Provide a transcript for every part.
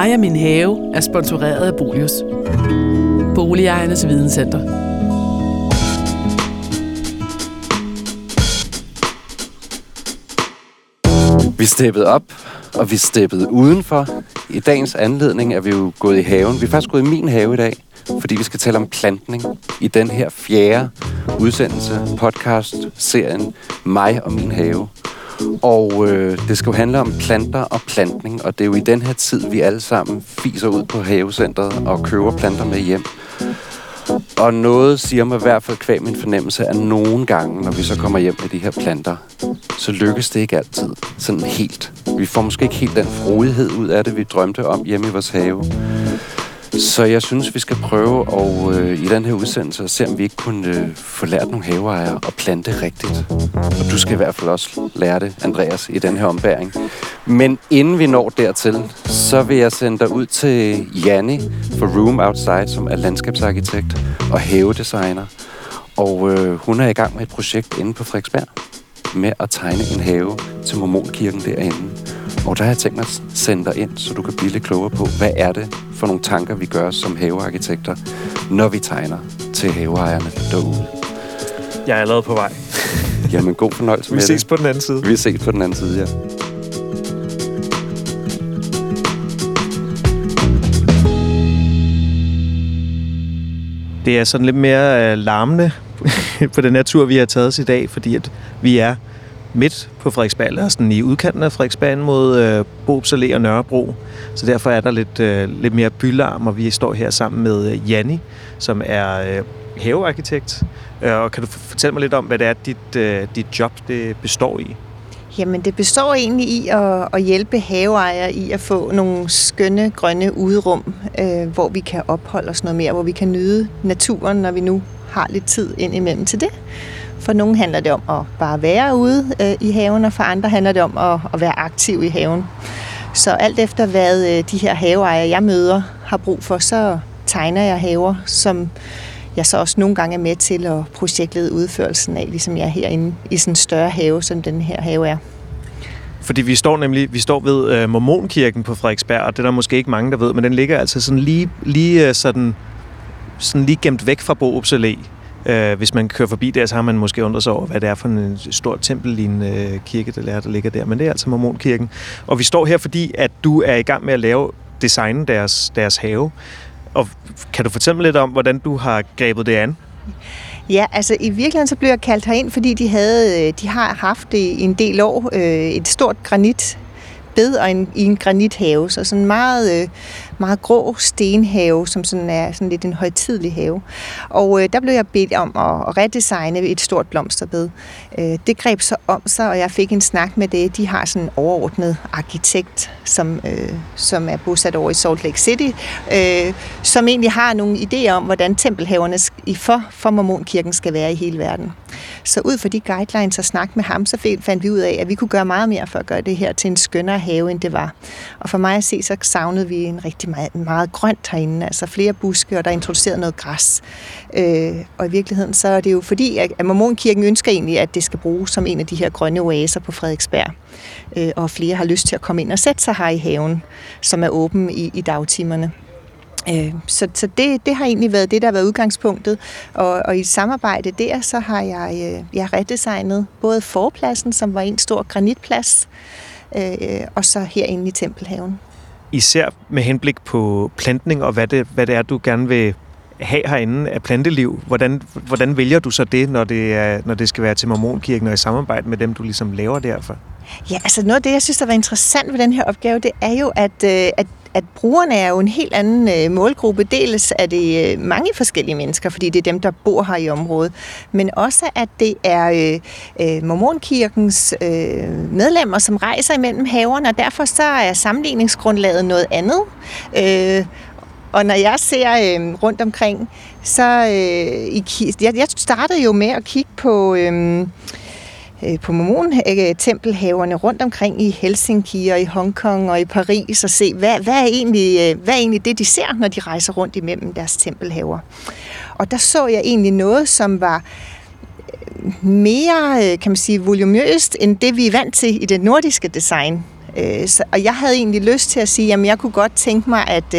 Mig og min have er sponsoreret af Bolius. Boligejernes Videnscenter. Vi steppede op, og vi steppede udenfor. I dagens anledning er vi jo gået i haven. Vi er faktisk gået i min have i dag, fordi vi skal tale om plantning i den her fjerde udsendelse, podcast-serien Mig og min have. Og øh, det skal jo handle om planter og plantning, og det er jo i den her tid, vi alle sammen fiser ud på havecentret og køber planter med hjem. Og noget siger mig i hvert fald kvæg min fornemmelse, at nogle gange, når vi så kommer hjem med de her planter, så lykkes det ikke altid sådan helt. Vi får måske ikke helt den frodighed ud af det, vi drømte om hjemme i vores have. Så jeg synes, vi skal prøve og øh, i den her udsendelse at se, om vi ikke kunne øh, få lært nogle haveejere at plante rigtigt. Og du skal i hvert fald også lære det, Andreas, i den her ombæring. Men inden vi når dertil, så vil jeg sende dig ud til Janni for Room Outside, som er landskabsarkitekt og havedesigner. Og øh, hun er i gang med et projekt inde på Frederiksberg med at tegne en have til Mormonkirken derinde. Og der har jeg tænkt mig at sende dig ind, så du kan blive lidt klogere på, hvad er det for nogle tanker, vi gør som havearkitekter, når vi tegner til haveejerne derude. Jeg er allerede på vej. Jamen, god fornøjelse Vi med ses det. på den anden side. Vi ses på den anden side, ja. Det er sådan lidt mere øh, larmende på den her tur, vi har taget os i dag, fordi at vi er midt på Frederiksberg, eller sådan i udkanten af Frederiksberg mod øh, Bobs Allé og Nørrebro. Så derfor er der lidt, øh, lidt mere bylarm, og vi står her sammen med øh, Janni, som er øh, havearkitekt. Øh, og kan du fortælle mig lidt om, hvad det er, dit, øh, dit job det består i? Jamen, det består egentlig i at, at hjælpe haveejere i at få nogle skønne, grønne uderum, øh, hvor vi kan opholde os noget mere, hvor vi kan nyde naturen, når vi nu har lidt tid ind imellem til det. For nogle handler det om at bare være ude øh, i haven, og for andre handler det om at, at være aktiv i haven. Så alt efter hvad øh, de her haveejere, jeg møder, har brug for, så tegner jeg haver, som jeg så også nogle gange er med til at projektlede udførelsen af, ligesom jeg er herinde i sådan en større have, som den her have er. Fordi vi står nemlig vi står ved øh, Mormonkirken på Frederiksberg, og det er der måske ikke mange, der ved, men den ligger altså sådan lige, lige, øh, sådan, sådan lige gemt væk fra Borups Allé. Øh, hvis man kører forbi der, så har man måske undret sig over, hvad det er for en øh, stor tempellignende øh, kirke, der, er, der ligger der. Men det er altså Mormonkirken. Og vi står her, fordi at du er i gang med at lave designe deres, deres have. Og kan du fortælle mig lidt om, hvordan du har grebet det an? Ja, altså i virkeligheden så blev jeg kaldt herind, fordi de, havde, øh, de har haft det i en del år øh, et stort granit bed og en, i en granithave, så sådan en meget, øh, meget grå stenhave, som sådan er sådan lidt en højtidlig have. Og øh, der blev jeg bedt om at, at redesigne et stort blomsterbed. Øh, det greb så om sig, og jeg fik en snak med det. De har sådan en overordnet arkitekt, som, øh, som er bosat over i Salt Lake City, øh, som egentlig har nogle idéer om, hvordan tempelhaverne i for, for Mormonkirken skal være i hele verden. Så ud fra de guidelines og snak med ham, så fandt vi ud af, at vi kunne gøre meget mere for at gøre det her til en skønnere have, end det var. Og for mig at se, så savnede vi en rigtig meget, meget grønt herinde, altså flere buske, og der er introduceret noget græs. Øh, og i virkeligheden, så er det jo fordi, at Mormonkirken ønsker egentlig, at det skal bruges som en af de her grønne oaser på Frederiksberg. Øh, og flere har lyst til at komme ind og sætte sig her i haven, som er åben i, i dagtimerne. Øh, Så, så det, det har egentlig været det, der har været udgangspunktet. Og, og i samarbejde der, så har jeg, øh, jeg redesignet både forpladsen, som var en stor granitplads, øh, og så herinde i Tempelhaven. Især med henblik på plantning og hvad det, hvad det er, du gerne vil have herinde af planteliv. Hvordan, hvordan vælger du så det, når det, er, når det skal være til Mormonkirken og i samarbejde med dem, du ligesom laver derfor? Ja, altså noget af det, jeg synes, der var interessant ved den her opgave, det er jo, at, øh, at at brugerne er jo en helt anden øh, målgruppe. Dels er det øh, mange forskellige mennesker, fordi det er dem, der bor her i området, men også at det er øh, øh, Mormonkirkens øh, medlemmer, som rejser imellem haverne, og derfor så er sammenligningsgrundlaget noget andet. Øh, og når jeg ser øh, rundt omkring, så øh, i, jeg, jeg startede jo med at kigge på... Øh, Øh, på Mormon-tempelhaverne øh, rundt omkring i Helsinki og i Hongkong og i Paris og se, hvad, hvad, er egentlig, øh, hvad er egentlig det, de ser, når de rejser rundt imellem deres tempelhaver. Og der så jeg egentlig noget, som var mere, kan man sige, volumøst, end det vi er vant til i det nordiske design. Og jeg havde egentlig lyst til at sige, at jeg kunne godt tænke mig, at,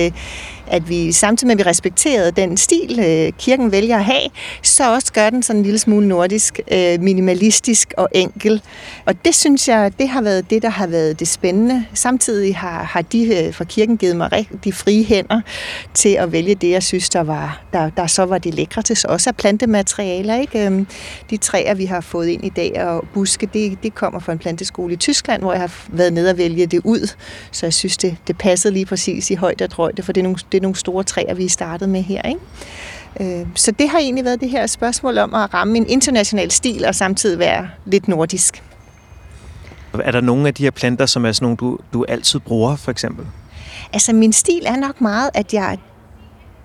at vi samtidig med, at vi respekterede den stil, øh, kirken vælger at have, så også gør den sådan en lille smule nordisk, øh, minimalistisk og enkel. Og det synes jeg, det har været det, der har været det spændende. Samtidig har, har de øh, fra kirken givet mig rigtig frie hænder til at vælge det, jeg synes, der, var, der, der så var det lækre til. Også af plantematerialer. Ikke? Øhm, de træer, vi har fået ind i dag, og buske, det, det kommer fra en planteskole i Tyskland, hvor jeg har været nede og vælge det ud. Så jeg synes, det, det passede lige præcis i højde og drøjde, for det er nogle, det er nogle store træer, vi startet med her. Ikke? Øh, så det har egentlig været det her spørgsmål om at ramme en international stil og samtidig være lidt nordisk. Er der nogle af de her planter, som er sådan nogle, du, du altid bruger, for eksempel? Altså, min stil er nok meget, at jeg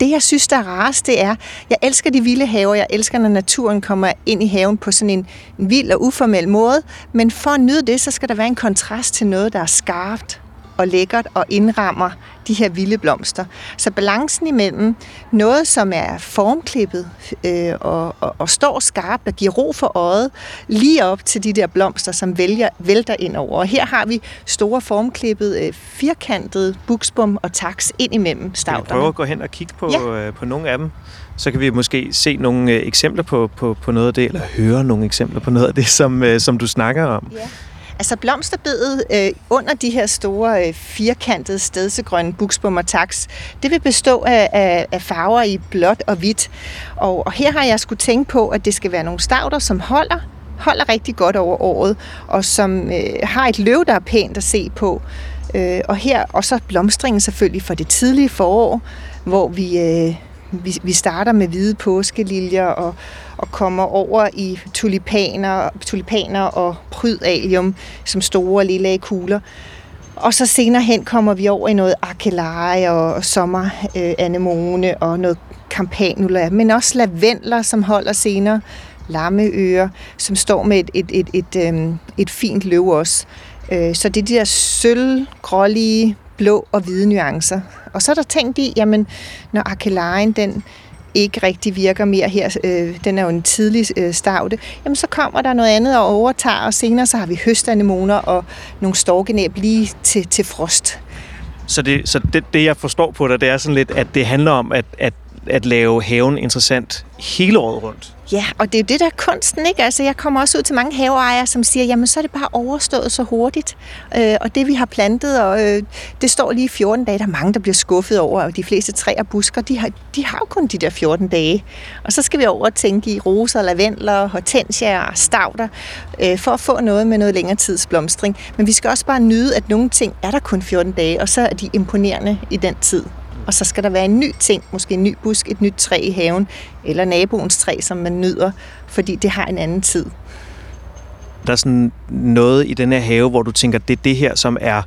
det, jeg synes, der er rarest, det er, jeg elsker de vilde haver, jeg elsker, når naturen kommer ind i haven på sådan en, en vild og uformel måde, men for at nyde det, så skal der være en kontrast til noget, der er skarpt og lækkert og indrammer de her vilde blomster. Så balancen imellem noget, som er formklippet øh, og, og, og står skarpt og giver ro for øjet, lige op til de der blomster, som vælger, vælter ind over. Og her har vi store formklippet, øh, firkantede buksbum og taks ind imellem stavterne. Vi prøver at gå hen og kigge på, ja. øh, på nogle af dem. Så kan vi måske se nogle øh, eksempler på, på, på noget af det, eller høre nogle eksempler på noget af det, som, øh, som du snakker om. Ja. Altså blomsterbedet øh, under de her store øh, firkantede stedsegrønne buksbom og taks, det vil bestå af, af, af farver i blåt og hvidt. Og, og her har jeg skulle tænke på, at det skal være nogle stavter, som holder, holder rigtig godt over året, og som øh, har et løv, der er pænt at se på. Øh, og her og så blomstringen selvfølgelig for det tidlige forår, hvor vi, øh, vi, vi starter med hvide påskeliljer og, og kommer over i tulipaner, tulipaner og prydalium som store lille kugler. Og så senere hen kommer vi over i noget akeleje og sommeranemone øh, og noget campanula, men også lavendler, som holder senere, lammeører, som står med et, et, et, et, et, et fint løv også. Øh, så det er de der sølv, grålige, blå og hvide nuancer. Og så er der tænkt i, jamen, når akelejen, den ikke rigtig virker mere her, øh, den er jo en tidlig øh, stavte, jamen så kommer der noget andet og overtager, og senere så har vi høstanemoner og nogle storkenæb lige til, til frost. Så, det, så det, det, jeg forstår på dig, det er sådan lidt, at det handler om, at, at at lave haven interessant hele året rundt. Ja, og det er jo det, der er kunsten, ikke? Altså, jeg kommer også ud til mange haveejere, som siger, jamen så er det bare overstået så hurtigt. Øh, og det, vi har plantet, og øh, det står lige 14 dage. Der er mange, der bliver skuffet over, og de fleste træer og busker, de har, de har jo kun de der 14 dage. Og så skal vi over og tænke i roser, lavendler, hortensia og stavter, øh, for at få noget med noget længere tids blomstring. Men vi skal også bare nyde, at nogle ting er der kun 14 dage, og så er de imponerende i den tid og så skal der være en ny ting, måske en ny busk, et nyt træ i haven, eller naboens træ, som man nyder, fordi det har en anden tid. Der er sådan noget i den her have, hvor du tænker, det er det her, som er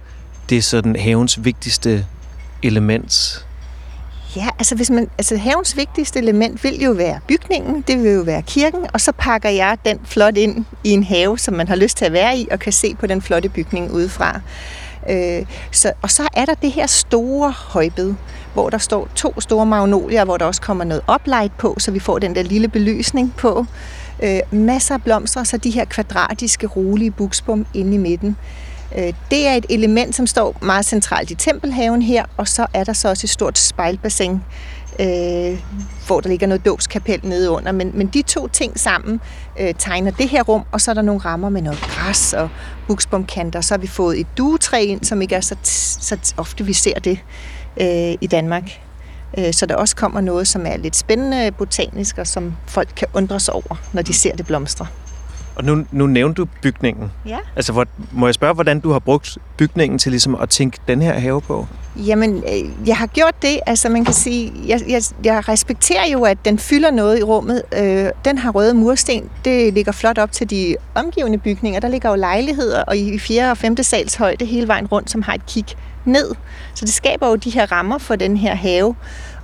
det sådan havens vigtigste element? Ja, altså, hvis man, altså havens vigtigste element vil jo være bygningen, det vil jo være kirken, og så pakker jeg den flot ind i en have, som man har lyst til at være i, og kan se på den flotte bygning udefra. Øh, så, og så er der det her store højbed, hvor der står to store magnolier, hvor der også kommer noget oplight på, så vi får den der lille belysning på. Øh, masser af blomster, så de her kvadratiske, rolige buksbom inde i midten. Øh, det er et element, som står meget centralt i tempelhaven her, og så er der så også et stort spejlbassin, øh, hvor der ligger noget dåbskapel nede under. Men, men de to ting sammen øh, tegner det her rum, og så er der nogle rammer med noget græs og buksbomkanter. Så har vi fået et duetræ ind, som ikke er så, så ofte vi ser det øh, i Danmark. Øh, så der også kommer noget, som er lidt spændende botanisk, og som folk kan undre sig over, når de ser det blomstre. Og nu, nu nævnte du bygningen. Ja. Altså, hvor, må jeg spørge, hvordan du har brugt bygningen til ligesom at tænke den her have på? Jamen, øh, jeg har gjort det. Altså, man kan sige, jeg, jeg, jeg respekterer jo, at den fylder noget i rummet. Øh, den har røde mursten. Det ligger flot op til de omgivende bygninger. Der ligger jo lejligheder, og i 4. og 5. sals højde hele vejen rundt, som har et kig ned. Så det skaber jo de her rammer for den her have.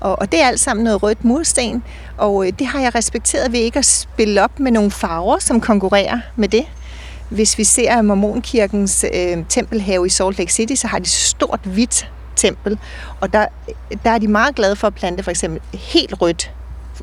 Og, og det er alt sammen noget rødt mursten, og øh, det har jeg respekteret ved ikke at spille op med nogle farver, som konkurrerer med det. Hvis vi ser Mormonkirkens øh, tempelhave i Salt Lake City, så har de stort hvidt tempel, og der, der er de meget glade for at plante for eksempel helt rødt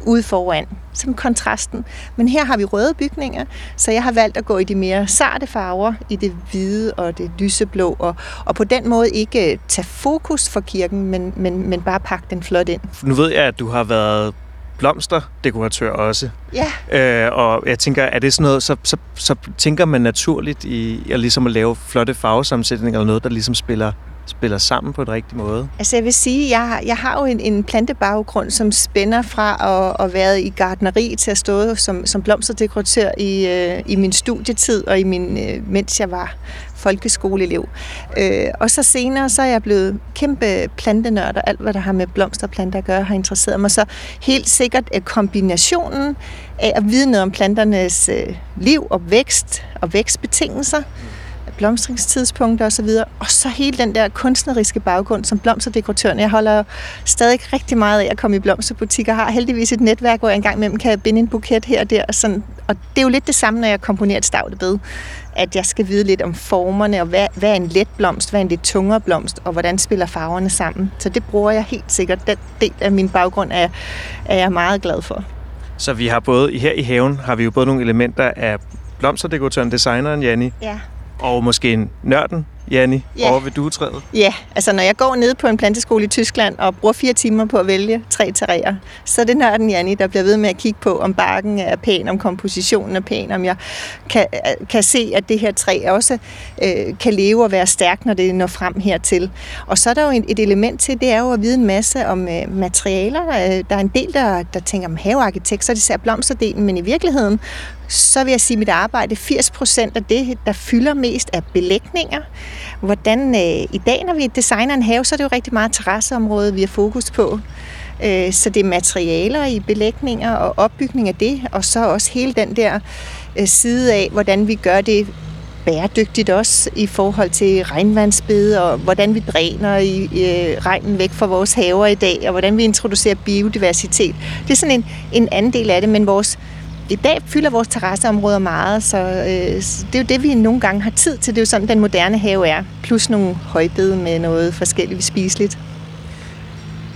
ude foran, som kontrasten. Men her har vi røde bygninger, så jeg har valgt at gå i de mere sarte farver, i det hvide og det lyseblå, og, og på den måde ikke tage fokus for kirken, men, men, men bare pakke den flot ind. Nu ved jeg, at du har været blomsterdekoratør også. Ja. Øh, og jeg tænker, er det sådan noget, så, så, så tænker man naturligt i at, ligesom at lave flotte farvesammensætninger, eller noget, der ligesom spiller spiller sammen på den rigtige måde? Altså jeg vil sige, jeg, jeg har jo en, en plantebaggrund, som spænder fra at, at være i gardneri til at stå som, som blomsterdekoratør i, øh, i min studietid og i min, øh, mens jeg var folkeskoleelev. Øh, og så senere så er jeg blevet kæmpe plantenørd, og alt hvad der har med blomsterplanter at gøre, har interesseret mig. Så helt sikkert er kombinationen af at vide noget om planternes øh, liv og vækst og vækstbetingelser, blomstringstidspunkter osv., og så hele den der kunstneriske baggrund som blomsterdekoratør. Jeg holder stadig rigtig meget af at komme i blomsterbutikker, har heldigvis et netværk, hvor jeg engang imellem kan binde en buket her og der. Og, sådan. og det er jo lidt det samme, når jeg komponerer et stavlebed, at jeg skal vide lidt om formerne, og hvad, hvad er en let blomst, hvad er en lidt tungere blomst, og hvordan spiller farverne sammen. Så det bruger jeg helt sikkert. Den del af min baggrund er, er jeg meget glad for. Så vi har både, her i haven har vi jo både nogle elementer af blomsterdekoratøren, designeren Janni, Ja. Og måske en nørden Janni, Ja. over ved duetræet. Ja, altså når jeg går ned på en planteskole i Tyskland og bruger fire timer på at vælge tre terræer, så er det nørden Janni, der bliver ved med at kigge på, om barken er pæn, om kompositionen er pæn, om jeg kan, kan se, at det her træ også øh, kan leve og være stærkt, når det når frem hertil. Og så er der jo et, et element til, det er jo at vide en masse om øh, materialer. Øh, Der er en del, der, der tænker om havearkitekt, så er det især blomsterdelen, men i virkeligheden, så vil jeg sige, at mit arbejde, 80% af det, der fylder mest, er belægninger. Hvordan øh, i dag, når vi designer en have, så er det jo rigtig meget terrasseområde, vi har fokus på. Øh, så det er materialer i belægninger og opbygning af det, og så også hele den der øh, side af, hvordan vi gør det bæredygtigt også i forhold til regnvandsbede, og hvordan vi dræner i, i regnen væk fra vores haver i dag, og hvordan vi introducerer biodiversitet. Det er sådan en, en anden del af det, men vores i dag fylder vores terrasseområder meget, så øh, så det er jo det, vi nogle gange har tid til. Det er jo sådan, den moderne have er. Plus nogle højbede med noget forskelligt spiseligt.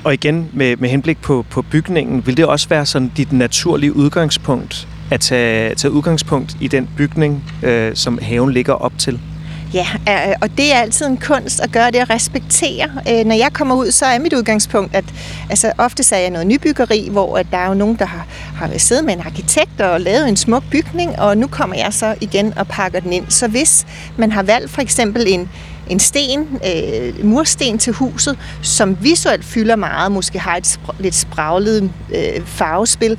Og igen, med, med henblik på, på bygningen, vil det også være sådan dit naturlige udgangspunkt, at tage, tage udgangspunkt i den bygning, øh, som haven ligger op til? Ja, øh, øh, og det er altid en kunst at gøre det at respektere. Øh, når jeg kommer ud, så er mit udgangspunkt, at altså, ofte er jeg noget nybyggeri, hvor at der er jo nogen, der har, har siddet med en arkitekt og lavet en smuk bygning, og nu kommer jeg så igen og pakker den ind. Så hvis man har valgt for eksempel en, en sten, øh, mursten til huset, som visuelt fylder meget, måske har et spr- lidt spraglet øh, farvespil,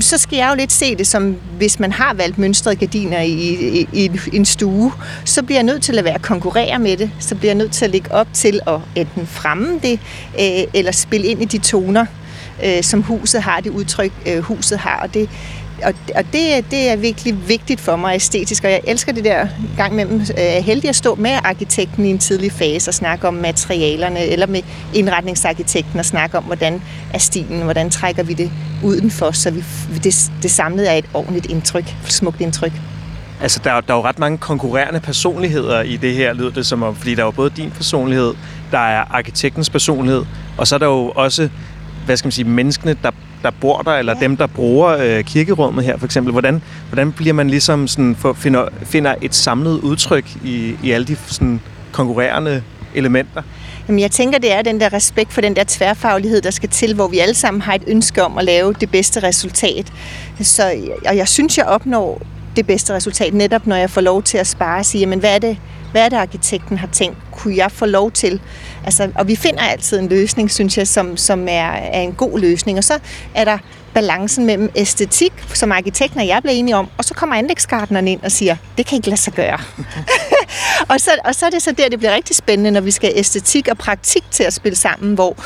så skal jeg jo lidt se det som, hvis man har valgt mønstrede gardiner i, i, i en stue, så bliver jeg nødt til at være konkurrere med det, så bliver jeg nødt til at lægge op til at enten fremme det, øh, eller spille ind i de toner, øh, som huset har, det udtryk, øh, huset har, og det, og, og det, det er virkelig vigtigt for mig æstetisk, og jeg elsker det der gang imellem. Øh, Jeg er heldig at stå med arkitekten i en tidlig fase og snakke om materialerne, eller med indretningsarkitekten og snakke om, hvordan er stilen, hvordan trækker vi det udenfor, så vi, det, det samlede er et ordentligt indtryk, smukt indtryk. Altså, der, er- der er jo ret mange konkurrerende personligheder i det her, lyder det som om. Fordi der er jo både din personlighed, der er arkitektens personlighed, og så er der jo også, hvad skal man sige, menneskene, der, der bor der, eller Ja. dem, der bruger øh, kirkerummet her, for eksempel. Hvordan, hvordan bliver man ligesom sådan, for, finder, finder et samlet udtryk i, i alle de sådan, konkurrerende elementer? Jamen, jeg tænker, det er den der respekt for den der tværfaglighed, der skal til, hvor vi alle sammen har et ønske om at lave det bedste resultat. Så, og jeg synes, jeg opnår det bedste resultat, netop når jeg får lov til at spare og sige, jamen, hvad er det, hvad er det, arkitekten har tænkt? Kunne jeg få lov til? Altså, og vi finder altid en løsning, synes jeg, som, som er, er en god løsning. Og så er der balancen mellem æstetik, som arkitekten og jeg bliver enige om, og så kommer anlægsgartneren ind og siger, det kan ikke lade sig gøre. og, så, og så er det så der, det bliver rigtig spændende, når vi skal have æstetik og praktik til at spille sammen, hvor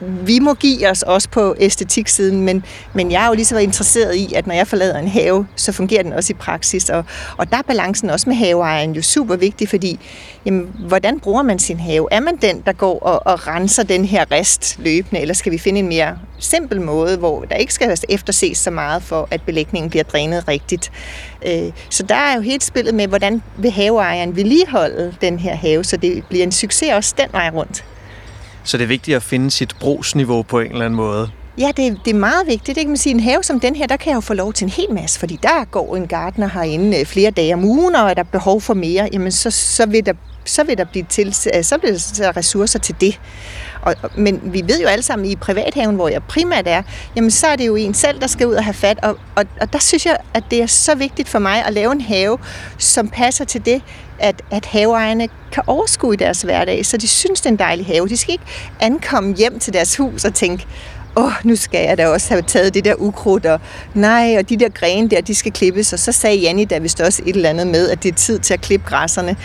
vi må give os også på æstetiksiden, men, men jeg er jo lige så interesseret i, at når jeg forlader en have, så fungerer den også i praksis. Og, og der er balancen også med haveejeren jo super vigtig, fordi jamen, hvordan bruger man sin have? Er man den, der går og, og renser den her rest løbende, eller skal vi finde en mere simpel måde, hvor der ikke skal efterses så meget for, at belægningen bliver drænet rigtigt? Øh, Så der er jo helt spillet med, hvordan vil haveejeren vedligeholde den her have, så det bliver en succes også den vej rundt. Så det er vigtigt at finde sit brugsniveau på en eller anden måde. Ja, det, det er meget vigtigt. Det kan man sige, en have som den her, der kan jeg jo få lov til en hel masse, fordi der går en gartner herinde øh, flere dage om ugen, og er der behov for mere, jamen så, så vil der så vil der blive til, øh, så bliver der ressourcer til det. Og, men vi ved jo alle sammen, i privathaven, hvor jeg primært er, jamen så er det jo en selv, der skal ud og have fat. Og, og, og der synes jeg, at det er så vigtigt for mig at lave en have, som passer til det, at, at haveejerne kan overskue i deres hverdag, så de synes, det er en dejlig have. De skal ikke ankomme hjem til deres hus og tænke, åh, oh, nu skal jeg da også have taget det der ukrudt, og nej, og de der grene der, de skal klippes. Og så sagde Janni da vist også et eller andet med, at det er tid til at klippe græsserne.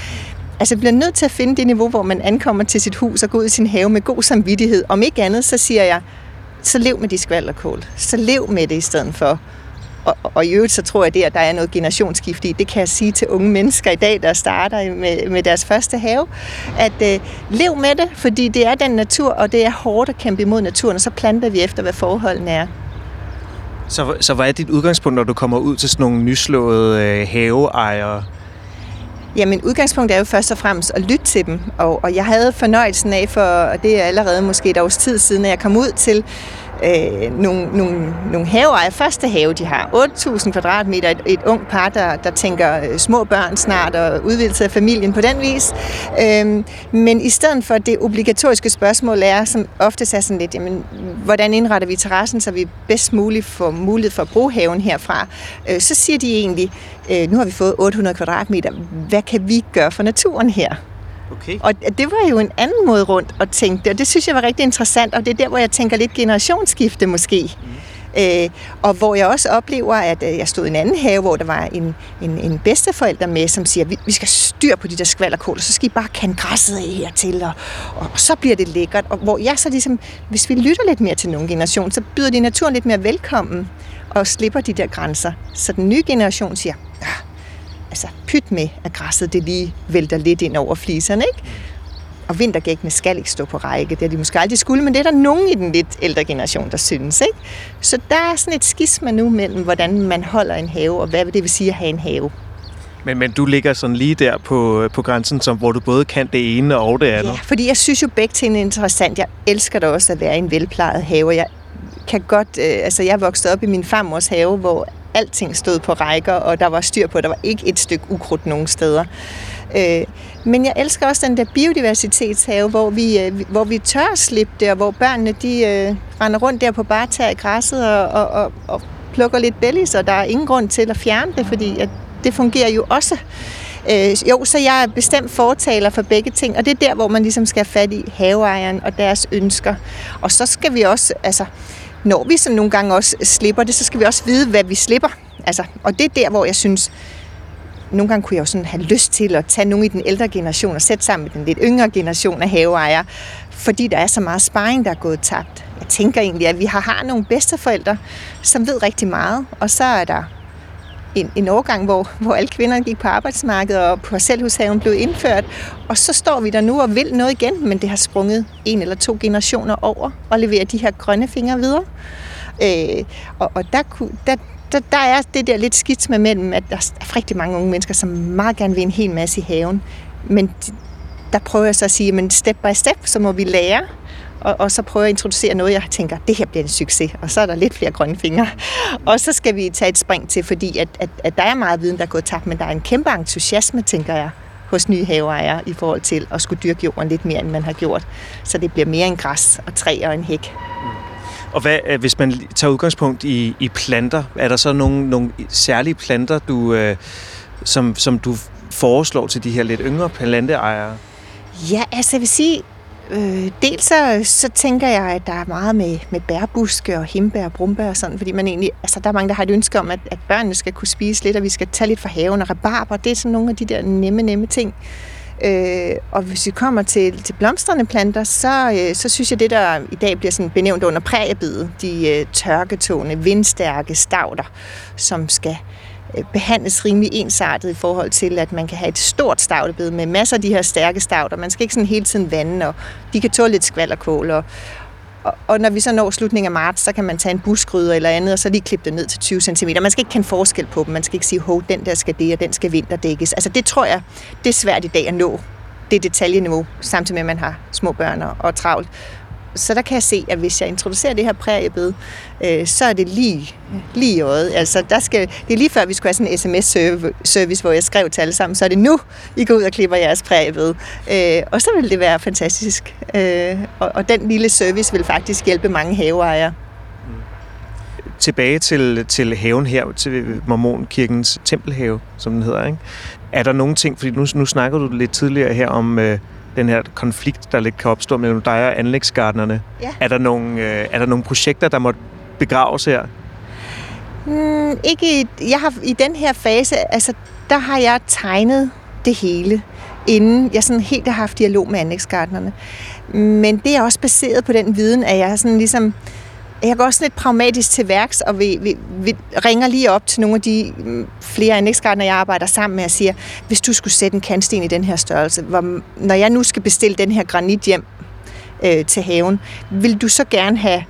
Altså bliver nødt til at finde det niveau, hvor man ankommer til sit hus og går ud i sin have med god samvittighed. Om ikke andet, så siger jeg, så lev med de skvalderkål. Så lev med det i stedet for. Og, og i øvrigt så tror jeg, det, at der er noget generationsskift i. Det kan jeg sige til unge mennesker i dag, der starter med, med deres første have. At øh, lev med det, fordi det er den natur, og det er hårdt at kæmpe imod naturen, og så planter vi efter, hvad forholdene er. Så, så hvad er dit udgangspunkt, når du kommer ud til sådan nogle nyslåede øh, haveejere? Jamen udgangspunktet er jo først og fremmest at lytte til dem, og, og jeg havde fornøjelsen af, for og det er allerede måske et års tid siden, at jeg kom ud til øh, nogle, nogle, nogle haveejere. Første have, de har 8.000 kvadratmeter. Et, et ung par, der, der tænker øh, små børn snart og udvidelse af familien på den vis. Øh, men i stedet for det obligatoriske spørgsmål er, som ofte er sådan lidt, jamen, hvordan indretter vi terrassen, så vi bedst muligt får mulighed for at bruge haven herfra, øh, så siger de egentlig, øh, nu har vi fået 800 kvadratmeter, hvad kan vi gøre for naturen her? Okay. Og det var jo en anden måde rundt at tænke det, og det synes jeg var rigtig interessant, og det er der, hvor jeg tænker lidt generationsskifte måske. Mm. Øh, og hvor jeg også oplever, at øh, jeg stod i en anden have, hvor der var en, en, en bedsteforælder med, som siger, vi, vi skal styr på de der skvallerkål, og så skal I bare kende græsset af hertil, og, og, og så bliver det lækkert. Og hvor jeg så ligesom, hvis vi lytter lidt mere til nogle generation, så byder de naturen lidt mere velkommen, og slipper de der grænser. Så den nye generation siger, altså pyt med, at græsset det lige vælter lidt ind over fliserne, ikke? Og vintergækkene skal ikke stå på række, det er de måske aldrig skulle, men det er der nogen i den lidt ældre generation, der synes. Ikke? Så der er sådan et skisma nu mellem, hvordan man holder en have, og hvad det vil sige at have en have. Men, men du ligger sådan lige der på, på grænsen, som, hvor du både kan det ene og det andet. Ja, fordi jeg synes jo begge ting er interessant. Jeg elsker da også at være i en velplejet have, jeg kan godt, øh, altså jeg voksede op i min farmors have, hvor alting stod på rækker, og der var styr på, der var ikke et stykke ukrudt nogen steder. Øh, men jeg elsker også den der biodiversitetshave, hvor vi, øh, hvor vi tør slippe det, og hvor børnene de øh, render rundt der på bare tager i græsset og, og, og, og plukker lidt bellis, og der er ingen grund til at fjerne det, fordi at det fungerer jo også. Øh, jo, så jeg er bestemt fortaler for begge ting, og det er der, hvor man ligesom skal have fat i haveejeren og deres ønsker. Og så skal vi også, altså, når vi så nogle gange også slipper det, så skal vi også vide, hvad vi slipper. Altså, og det er der, hvor jeg synes, nogle gange kunne jeg jo sådan have lyst til at tage nogle i den ældre generation og sætte sammen med den lidt yngre generation af haveejere, fordi der er så meget sparring, der er gået tabt. Jeg tænker egentlig, at vi har, har nogle bedsteforældre, som ved rigtig meget, og så er der en, en årgang, hvor, hvor alle kvinderne gik på arbejdsmarkedet, og parcelhushaven blev indført. Og så står vi der nu og vil noget igen, men det har sprunget en eller to generationer over og leverer de her grønne fingre videre. Øh, og og der, der, der, der er det der lidt skidt med mellem, at der er rigtig mange unge mennesker, som meget gerne vil en hel masse i haven. Men der prøver jeg så at sige, men step by step, så må vi lære og, og så prøver jeg at introducere noget, jeg tænker, det her bliver en succes, og så er der lidt flere grønne fingre. Og så skal vi tage et spring til, fordi at, at, at der er meget viden, der er gået tabt, men der er en kæmpe entusiasme, tænker jeg, hos nye haveejere i forhold til at skulle dyrke jorden lidt mere, end man har gjort. Så det bliver mere en græs og træ og en hæk. Og hvad, øh, hvis man tager udgangspunkt i, i planter, er der så nogle, nogle særlige planter, du, øh, som, som du foreslår til de her lidt yngre planteejere? Ja, altså jeg vil sige, Øh, dels så, så tænker jeg, at der er meget med, med bærbuske og himbær og brumbær og sådan, fordi man egentlig, altså der er mange, der har et ønske om, at, at børnene skal kunne spise lidt, og vi skal tage lidt fra haven og rabarber. Det er sådan nogle af de der nemme, nemme ting. Øh, og hvis vi kommer til, til blomstrende planter, så, øh, så synes jeg, det der i dag bliver sådan benævnt under præriebidet, de øh, tørketående, vindstærke stavter, som skal Øh, Øh, behandles rimelig ensartet i forhold til, at man kan have et stort stavtebed med masser af de her stærke stavter. Man skal ikke sådan hele tiden vande, og de kan tåle lidt skvald Og, og, og når vi så når slutningen af marts, så kan man tage en buskryder eller andet, og så lige klippe det ned til 20 cm. Man skal ikke kende forskel på dem. Man skal ikke sige, at den der skal det, og den skal vinterdækkes. Altså det tror jeg, det er svært i dag at nå det detaljeniveau, samtidig med, at man har små børn og, og travlt så der kan jeg se, at hvis jeg introducerer det her præriebed, øh, så er det lige, lige i øjet. Altså, der skal, det er lige før, vi skulle have sådan en sms-service, hvor jeg skrev til alle sammen, så er det nu, I går ud og klipper jeres præriebed. Øh, og så vil det være fantastisk. Øh, og, og den lille service vil faktisk hjælpe mange haveejere. Tilbage til, til haven her, til Mormonkirkens tempelhave, som den hedder. Ikke? Er der nogle ting, fordi nu, nu snakker du lidt tidligere her om øh, den her konflikt, der lidt kan opstå mellem dig og anlægsgardnerne. Ja. Er, der nogle, øh, er der nogle projekter, der må begraves her? Mm, ikke i, jeg har, i den her fase, altså der har jeg tegnet det hele, inden jeg sådan helt har haft dialog med anlægsgardnerne. Men det er også baseret på den viden, at jeg sådan ligesom, jeg går også lidt pragmatisk til værks, og vi, vi, vi ringer lige op til nogle af de mm, flere anlægsgardner, jeg arbejder sammen med, og siger, hvis du skulle sætte en kantsten i den her størrelse, hvor, når jeg nu skal bestille den her granit hjem øh, til haven, vil du så gerne have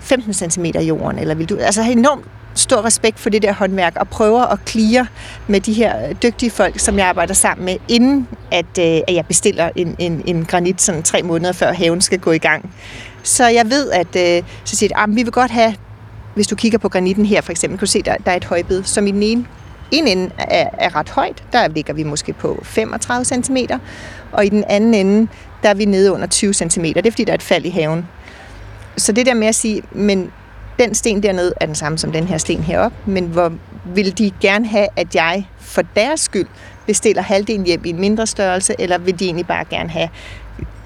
15 cm i jorden, eller vil du altså have enormt stor respekt for det der håndværk og prøver at klire med de her dygtige folk, som jeg arbejder sammen med, inden at, øh, at jeg bestiller en, en, en granit sådan tre måneder før haven skal gå i gang. Så jeg ved, at øh, så siger de, ah, vi vil godt have, hvis du kigger på granitten her for eksempel, kan du se, der, der er et højbed, som i den ene en ende er, er ret højt, der ligger vi måske på 35 cm, og i den anden ende, der er vi nede under 20 cm. Det er fordi, der er et fald i haven. Så det der med at sige, men den sten dernede er den samme som den her sten heroppe, men hvor vil de gerne have, at jeg for deres skyld bestiller halvdelen hjem i en mindre størrelse, eller vil de egentlig bare gerne have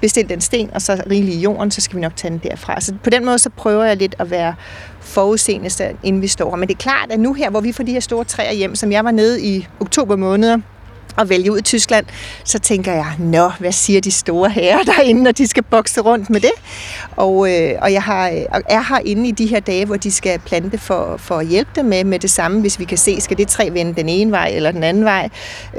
bestilt den sten, og så rigelig i jorden, så skal vi nok tage den derfra. Så på den måde, så prøver jeg lidt at være forudseende, inden vi står her. Men det er klart, at nu her, hvor vi får de her store træer hjem, som jeg var nede i oktober måned, og vælge ud i Tyskland, så tænker jeg, nå, hvad siger de store herrer derinde, når de skal bokse rundt med det? Og, øh, og jeg har, øh, og er herinde i de her dage, hvor de skal plante for, for at hjælpe dem med, med det samme, hvis vi kan se, skal det træ vende den ene vej eller den anden vej,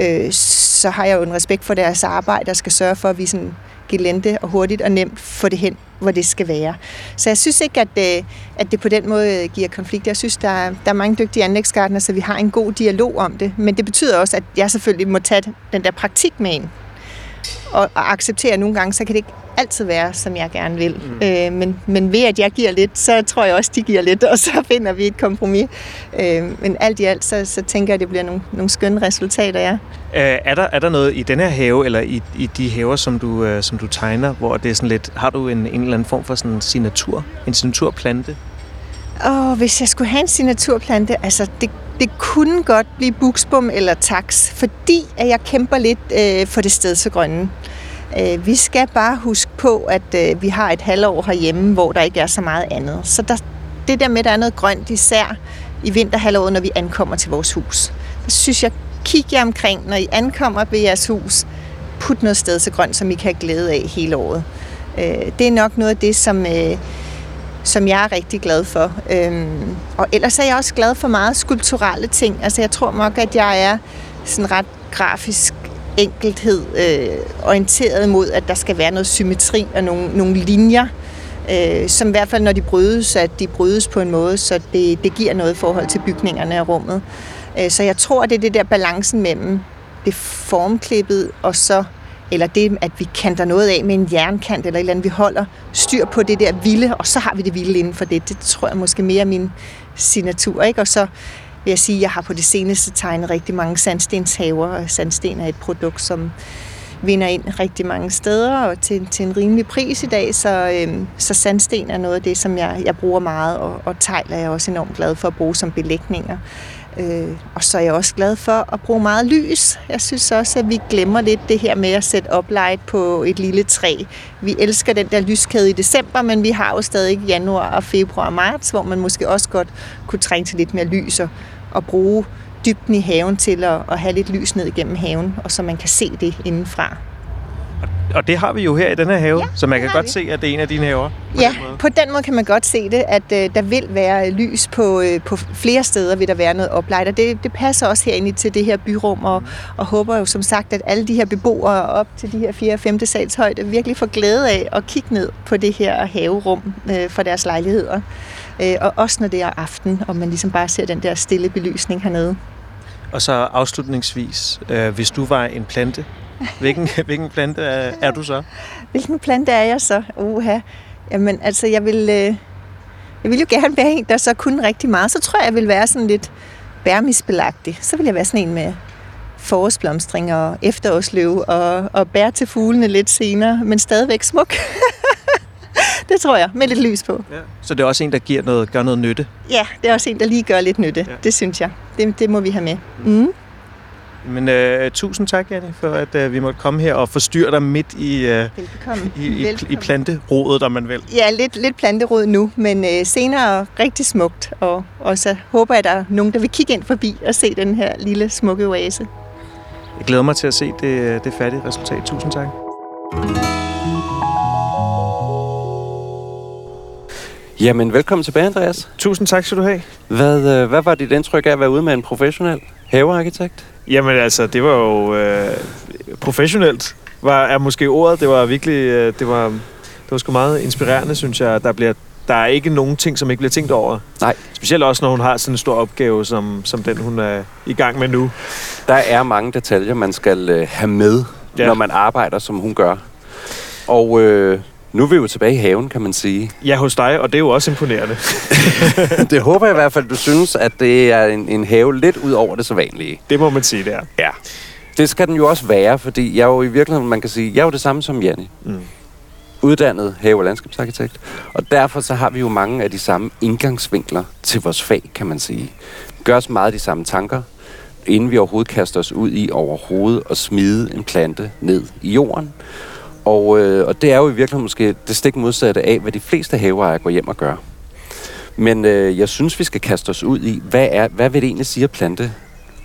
øh, så har jeg jo en respekt for deres arbejde, og skal sørge for, at vi sådan gelente og hurtigt og nemt få det hen, hvor det skal være. Så jeg synes ikke, at, det, at det på den måde øh, giver konflikt. Jeg synes, der er, der er mange dygtige anlægsgardner, så vi har en god dialog om det. Men det betyder også, at jeg selvfølgelig må tage den der praktik med ind. Og, og acceptere at nogle gange, så kan det ikke altid være, som jeg gerne vil. Mm. Øh, men, men ved at jeg giver lidt, så tror jeg også, de giver lidt, og så finder vi et kompromis. Øh, men alt i alt, så, så tænker jeg, at det bliver nogle, nogle skønne resultater, ja. Øh, er, der, er der noget i den her have, eller i, i de haver, som du, øh, som du tegner, hvor det er sådan lidt, har du en, en eller anden form for sådan signatur, en signaturplante? Åh, hvis jeg skulle have en signaturplante, altså det, det kunne godt blive buksbom eller tax, fordi at jeg kæmper lidt øh, for det sted så grønne. Øh, vi skal bare huske på, at øh, vi har et halvår herhjemme, hvor der ikke er så meget andet. Så der, det der med, at der er noget grønt, især i vinterhalvåret, når vi ankommer til vores hus. Der synes jeg, kig jer omkring, når I ankommer ved jeres hus. Put noget sted så grønt, som I kan have glæde af hele året. Øh, det er nok noget af det, som, øh, som jeg er rigtig glad for. Øhm, og ellers er jeg også glad for meget skulpturelle ting. Altså jeg tror nok, at jeg er sådan ret grafisk enkelhed øh, orienteret mod, at der skal være noget symmetri og nogle, nogle linjer, øh, som i hvert fald, når de brydes, at de brydes på en måde, så det, det giver noget i forhold til bygningerne og rummet. Øh, så jeg tror, det er det der balancen mellem det formklippet og så eller det, at vi kanter noget af med en jernkant eller et eller andet, vi holder styr på det der vilde, og så har vi det vilde inden for det. Det tror jeg måske mere er min signatur, ikke? Og så vil jeg sige, at jeg har på det seneste tegnet rigtig mange sandstenshaver, og sandsten er et produkt, som vinder ind rigtig mange steder og til, til en rimelig pris i dag, så, øhm, så sandsten er noget af det, som jeg, jeg bruger meget, og, og tegl er jeg også enormt glad for at bruge som belægninger. Øh, og så er jeg også glad for at bruge meget lys. Jeg synes også, at vi glemmer lidt det her med at sætte oplight på et lille træ. Vi elsker den der lyskæde i december, men vi har jo stadig januar og februar og marts, hvor man måske også godt kunne trænge til lidt mere lys og, og bruge dybden i haven til at, at have lidt lys ned igennem haven, og så man kan se det indenfra. Og det har vi jo her i den her have, Ja, så man kan godt vi. se, at det er en af dine haver. På Ja, den måde. på den måde kan man godt se det, at øh, der vil være lys på, øh, på flere steder, vil der være noget oplight, og det, det passer også herinde til det her byrum, og, og håber jo som sagt, at alle de her beboere op til de her 4. og 5. sals højde virkelig får glæde af at kigge ned på det her haverum øh, for deres lejligheder. Øh, og også når det er aften, og man ligesom bare ser den der stille belysning hernede. Og så afslutningsvis, øh, hvis du var en plante, hvilken, hvilken plante er, er du så? Hvilken plante er jeg så? Uha. Jamen, altså, jeg vil, øh, jeg vil jo gerne være en, der så kunne rigtig meget. Så tror jeg, jeg vil være sådan lidt bærmisbelagtig. Så vil jeg være sådan en med forårsblomstring og efterårsløv og, og bær til fuglene lidt senere, men stadigvæk smuk. det tror jeg, med lidt lys på. Ja. Så det er også en, der giver noget, gør noget nytte. Ja, det er også en, der lige gør lidt nytte. Ja. Det synes jeg. Det, det må vi have med. Mm. Men øh, tusind tak, Janne, for at øh, vi måtte komme her og forstyrre dig midt i, øh, Velbekomme. i, i, i Velbekomme. planterodet, om man vil. Ja, lidt, lidt planterod nu, men øh, senere rigtig smukt. Og, og så håber jeg, at der er nogen, der vil kigge ind forbi og se den her lille smukke oase. Jeg glæder mig til at se det, det færdige resultat. Tusind tak. Jamen, velkommen tilbage, Andreas. Tusind tak skal du have. Hvad, øh, hvad var dit indtryk af at være ude med en professionel havearkitekt? Jamen altså, det var jo øh, professionelt, var, er måske ordet. Det var virkelig, øh, det var, det var sgu meget inspirerende, synes jeg. Der, bliver, der er ikke nogen ting, som ikke bliver tænkt over. Nej. Specielt også, når hun har sådan en stor opgave, som, som den, hun er i gang med nu. Der er mange detaljer, man skal øh, have med, Ja. når man arbejder, som hun gør. Og øh, nu er vi jo tilbage i haven, kan man sige. Ja, hos dig, og det er jo også imponerende. det håber jeg i hvert fald, du synes, at det er en, en have lidt ud over det sædvanlige. Det må man sige, det er. Ja. Det skal den jo også være, fordi jeg er jo i virkeligheden, man kan sige, jeg er jo det samme som Janne. Mm. Uddannet have- og landskabsarkitekt. Og derfor så har vi jo mange af de samme indgangsvinkler til vores fag, kan man sige. Vi gør os meget de samme tanker, inden vi overhovedet kaster os ud i overhovedet at smide en plante ned i jorden. Og, øh, og det er jo i virkeligheden måske det stik modsatte af, hvad de fleste haveejere går hjem og gør. Men øh, jeg synes, vi skal kaste os ud i, hvad, er, hvad vil det egentlig sige at plante?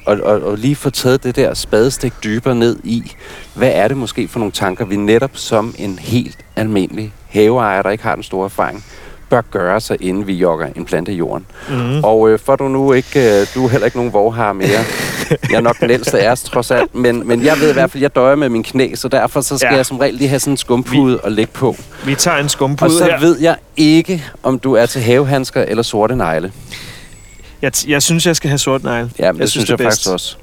Og, og, og lige få taget det der spadestik dybere ned i, hvad er det måske for nogle tanker, vi netop som en helt almindelig haveejer, der ikke har den store erfaring, bør gøre sig, inden vi jogger en plante i jorden. Mm. Og øh, for du nu ikke, øh, du er heller ikke nogen vorhar mere. Jeg er nok den ældste af os, trods alt. Men, men jeg ved i hvert fald, jeg døjer med min knæ, så derfor så skal Ja. jeg som regel lige have sådan en skumpude at lægge på. Vi tager en Og skumpude så her. ved jeg ikke, om du er til havehandsker eller sorte negle. Jeg, t- jeg synes, jeg skal have sort negle. Ja, men det synes jeg er faktisk også.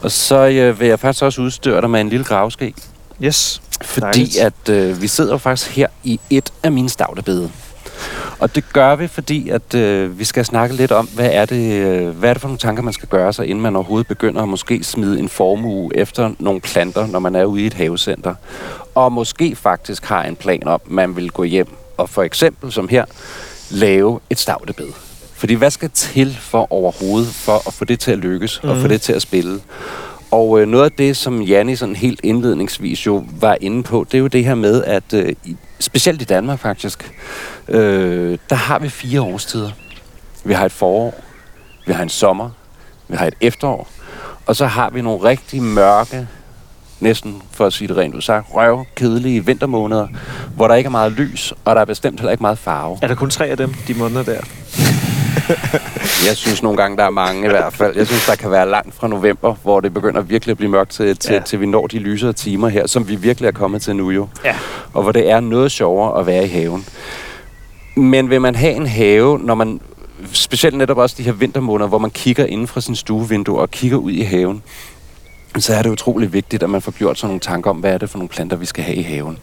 Og så øh, vil jeg faktisk også udstyre dig med en lille gravske. Yes. Fordi Dejligt. at øh, vi sidder jo faktisk her i et af mine stavtebede. Og det gør vi, fordi at øh, vi skal snakke lidt om, hvad er, det, øh, hvad er det for nogle tanker, man skal gøre sig, inden man overhovedet begynder at måske smide en formue efter nogle planter, når man er ude i et havecenter. Og måske faktisk har en plan om, man vil gå hjem og for eksempel, som her, lave et stavtebed. Fordi hvad skal til for overhovedet, for at få det til at lykkes, mm. og få Mhm. det til at spille? Og øh, noget af det, som Janni sådan helt indledningsvis jo var inde på, det er jo det her med, at øh, i, specielt i Danmark faktisk, øh, der har vi fire årstider. Vi har et forår, vi har en sommer, vi har et efterår, og så har vi nogle rigtig mørke, næsten for at sige det rent ud sagt, røv, kedelige vintermåneder, hvor der ikke er meget lys, og der er bestemt heller ikke meget farve. Er der kun tre af dem, de måneder der? Jeg synes nogle gange, der er mange i hvert fald. Jeg synes, der kan være langt fra november, hvor det begynder virkelig at blive mørkt til, til, Ja. til vi når de lysere timer her, som vi virkelig er kommet til nu jo. Ja. Og hvor det er noget sjovere at være i haven. Men vil man have en have, når man specielt netop også de her vintermåneder, hvor man kigger inden fra sin stuevindue og kigger ud i haven, så er det utrolig vigtigt, at man får gjort sig nogle tanker om, hvad er det for nogle planter, vi skal have i haven.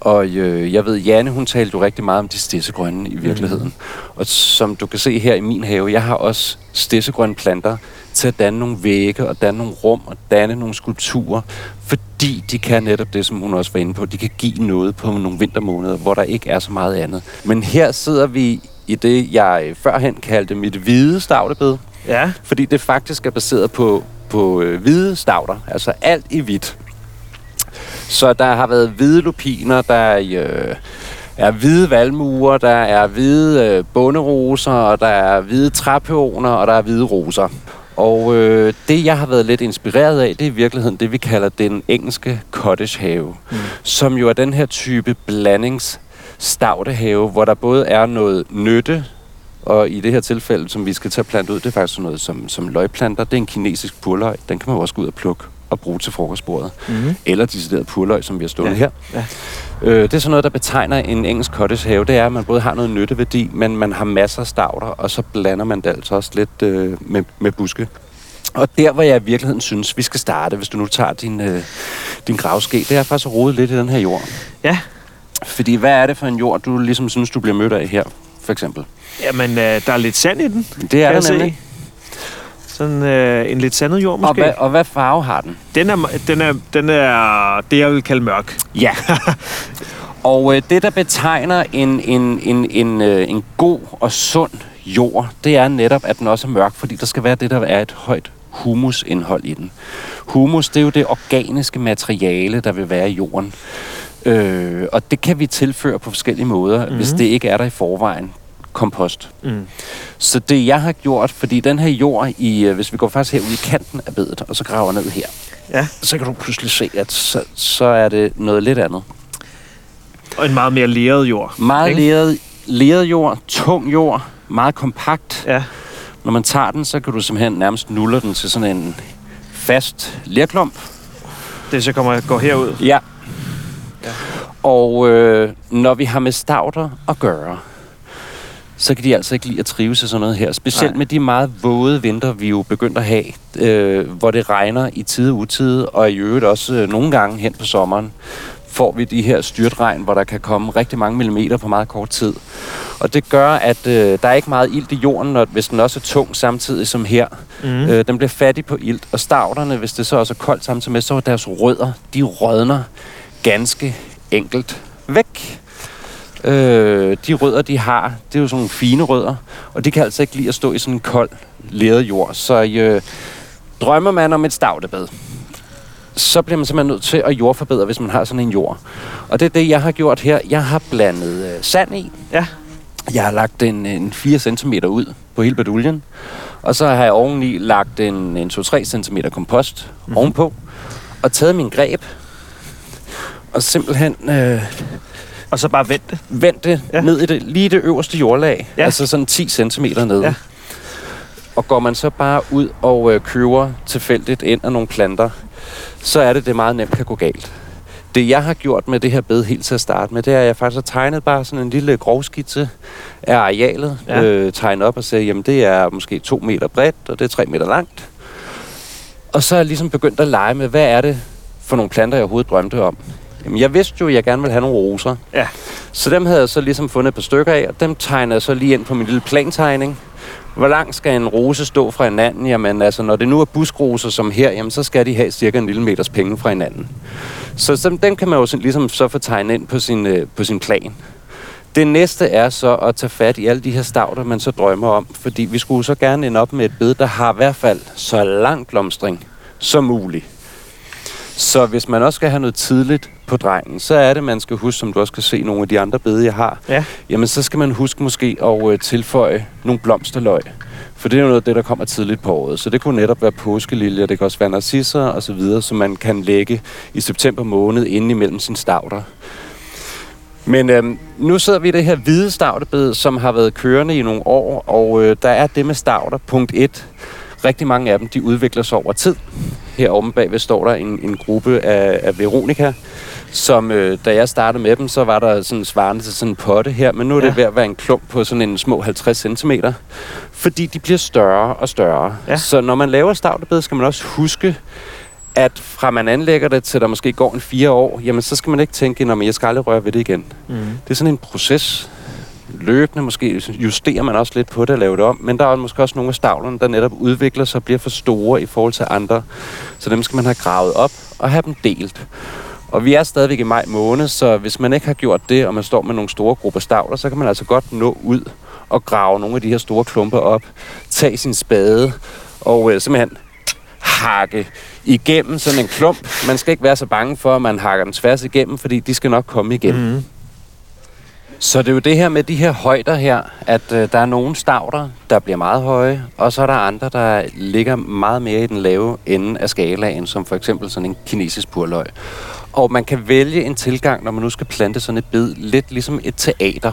Og øh, jeg ved, Janne, hun talte jo rigtig meget om de stedsegrønne i virkeligheden. Mm. Og som du kan se her i min have, jeg har også stedsegrønne planter til at danne nogle vægge og danne nogle rum og danne nogle skulpturer, fordi de kan netop det, som hun også var inde på, de kan give noget på nogle vintermåneder, hvor der ikke er så meget andet. Men her sidder vi i det, jeg førhen kaldte mit hvide stavtebed, Ja. fordi det faktisk er baseret på, på øh, hvide stavter, altså alt i hvidt. Så der har været hvide lupiner, der er, øh, er hvide valmuer, der er hvide øh, bunderoser, og der er hvide træpioner, og der er hvide roser. Og øh, det, jeg har været lidt inspireret af, det er i virkeligheden det, vi kalder den engelske cottage have, mm. som jo er den her type blandings stavtehave, hvor der både er noget nytte, og i det her tilfælde, som vi skal tage plante ud, det er faktisk sådan noget som, som løgplanter. Det er en kinesisk purløg. Den kan man også gå ud og plukke og bruge til frokostbordet. Mm-hmm. Eller decideret purløg, som vi har stående Ja, her. ja. Øh, det er sådan noget, der betegner en engelsk cottage have. Det er, at man både har noget nytteværdi, men man har masser af stavter, og så blander man det altså også lidt øh, med, med buske. Og der, hvor jeg i virkeligheden synes, vi skal starte, hvis du nu tager din, øh, din gravske, det er faktisk at rode lidt i den her jord. Ja. Fordi hvad er det for en jord, du ligesom synes, du bliver mødt af her, for eksempel? Jamen, øh, der er lidt sand i den, Det er der nemlig. se. Sådan øh, en lidt sandet jord Og måske. hvad, og hvad farve har den? Den er, den, er, den er det, jeg vil kalde mørk. Ja. og øh, det, der betegner en, en, en, en, øh, en god og sund jord, det er netop, at den også er mørk, fordi der skal være det, der er et højt humusindhold i den. Humus, det er jo det organiske materiale, der vil være i jorden. Øh, og det kan vi tilføre på forskellige måder, mm-hmm. hvis det ikke er der i forvejen. Kompost. Mm. Så det jeg har gjort, fordi den her jord, i, øh, hvis vi går faktisk herud i kanten af bedet, og så graver ned her, Ja. så kan du pludselig se, at så, så er det noget lidt andet. Og en meget mere leret jord. Meget ikke? leret, leret jord, tung jord, meget kompakt. Ja. Når man tager den, så kan du simpelthen nærmest nulle den til sådan en fast lerklump. Det så kommer går herud. Ja. Og øh, når vi har med stauder at gøre, så kan de altså ikke lide at trives i sådan noget her. Specielt Nej. med de meget våde vinter, vi jo begyndt at have, øh, hvor det regner i tide og utide, og i øvrigt også øh, nogle gange hen på sommeren, får vi de her styrtregn, hvor der kan komme rigtig mange millimeter på meget kort tid. Og det gør, at øh, der er ikke meget ilt i jorden, når, hvis den også er tung samtidig som her. Mm. Øh, den bliver fattig på ilt. Og stavterne, hvis det så også er koldt samtidig med, så er deres rødder, de rådner ganske enkelt væk. Øh, de rødder, de har, det er jo sådan nogle fine rødder, og de kan altså ikke lide at stå i sådan en kold, leret jord. Så øh, drømmer man om et stavtebed, så bliver man simpelthen nødt til at jordforbedre, hvis man har sådan en jord. Og det er det, jeg har gjort her. Jeg har blandet øh, sand i. Ja. Jeg har lagt en, en 4 cm ud på hele baduljen. Og så har jeg oveni lagt en, en 2-3 cm kompost mm-hmm. ovenpå. Og taget min greb. Og simpelthen øh, Og så bare vent det. vendt det Ja. ned i det, lige det øverste jordlag. Ja. Altså sådan 10 cm ned. Ja. Og går man så bare ud og øh, køber tilfældigt ind af nogle planter, så er det, det meget nemt kan gå galt. Det jeg har gjort med det her bed helt til at starte med, det er, at jeg faktisk har tegnet bare sådan en lille grovskitse af arealet. Ja. Øh, tegnet op og siger, jamen det er måske to meter bredt, og det er tre meter langt. Og så er jeg ligesom begyndt at lege med, hvad er det for nogle planter, jeg overhovedet drømte om. Jamen jeg vidste jo, at jeg gerne ville have nogle roser. Ja. Så dem havde jeg så ligesom fundet et par stykker af, og dem tegnede jeg så lige ind på min lille plantegning. Hvor langt skal en rose stå fra hinanden? Jamen altså, når det nu er buskroser som her, jamen så skal de have cirka en lille meters penge fra hinanden. Så, så dem kan man jo sådan, ligesom så få tegnet ind på sin, øh, på sin plan. Det næste er så at tage fat i alle de her stavter, man så drømmer om. Fordi vi skulle så gerne ende op med et bed, der har i hvert fald så lang blomstring som muligt. Så hvis man også skal have noget tidligt på drengen, så er det, man skal huske, som du også kan se nogle af de andre bede, jeg har, Ja. jamen så skal man huske måske at øh, tilføje nogle blomsterløg. For det er jo noget af det, der kommer tidligt på året. Så det kunne netop være påskeliljer, det kan også være narcisser og så videre, som man kan lægge i september måned inde imellem sine stavter. Men øhm, nu sidder vi i det her hvide stavtebed, som har været kørende i nogle år, og øh, der er det med stavter. Punkt 1. Rigtig mange af dem, de udvikler sig over tid. Her omme bagved står der en, en gruppe af, af Veronica, som øh, da jeg startede med dem, så var der sådan svarende til sådan en potte her, men nu er det Ja. ved at være en klump på sådan en små 50 cm, fordi de bliver større og større. Ja. Så når man laver stavtebed, skal man også huske, at fra man anlægger det til der måske går en fire år, jamen så skal man ikke tænke, at jeg skal aldrig røre ved det igen. Mm. Det er sådan en proces. Løbende måske justerer man også lidt på det og laver det om, men der er måske også nogle af stavlerne, der netop udvikler sig og bliver for store i forhold til andre. Så dem skal man have gravet op og have dem delt. Og vi er stadigvæk i maj måned, så hvis man ikke har gjort det, og man står med nogle store grupper stavler, så kan man altså godt nå ud og grave nogle af de her store klumper op, tage sin spade og øh, simpelthen hakke igennem sådan en klump. Man skal ikke være så bange for, at man hakker den tværs igennem, fordi de skal nok komme igennem. Mhm. Mm. Så det er jo det her med de her højder her, at øh, der er nogle stavter, der bliver meget høje, og så er der andre, der ligger meget mere i den lave ende af skalaen, som for eksempel sådan en kinesisk purløg. Og man kan vælge en tilgang, når man nu skal plante sådan et bed, lidt ligesom et teater.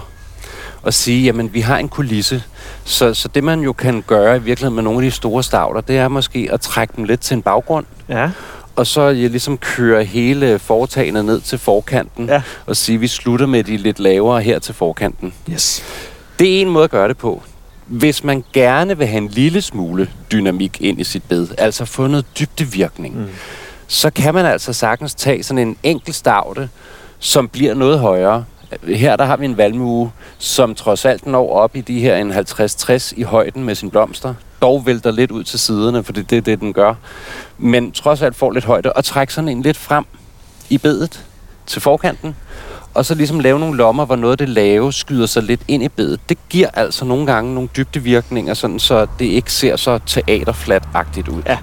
Og sige, jamen vi har en kulisse. Så, så det man jo kan gøre i virkeligheden med nogle af de store stavter, det er måske at trække dem lidt til en baggrund, Ja og så ja, ligesom køre hele foretagendet ned til forkanten, Ja. og sige, at vi slutter med de lidt lavere her til forkanten. Yes. Det er en måde at gøre det på. Hvis man gerne vil have en lille smule dynamik ind i sit bed, altså få noget dybdevirkning, Mm. så kan man altså sagtens tage sådan en enkelt stavte, som bliver noget højere. her der har vi en valmue, som trods alt når op i de her en 50-60 i højden med sine blomster. Dog vælter lidt ud til siderne, for det er det, den gør. Men trods alt får lidt højde og trækker sådan en lidt frem i bedet til forkanten. Og så ligesom lave nogle lommer, hvor noget af det lave skyder sig lidt ind i bedet. Det giver altså nogle gange nogle dybdevirkninger, sådan så det ikke ser så teaterflatagtigt ud. Ja.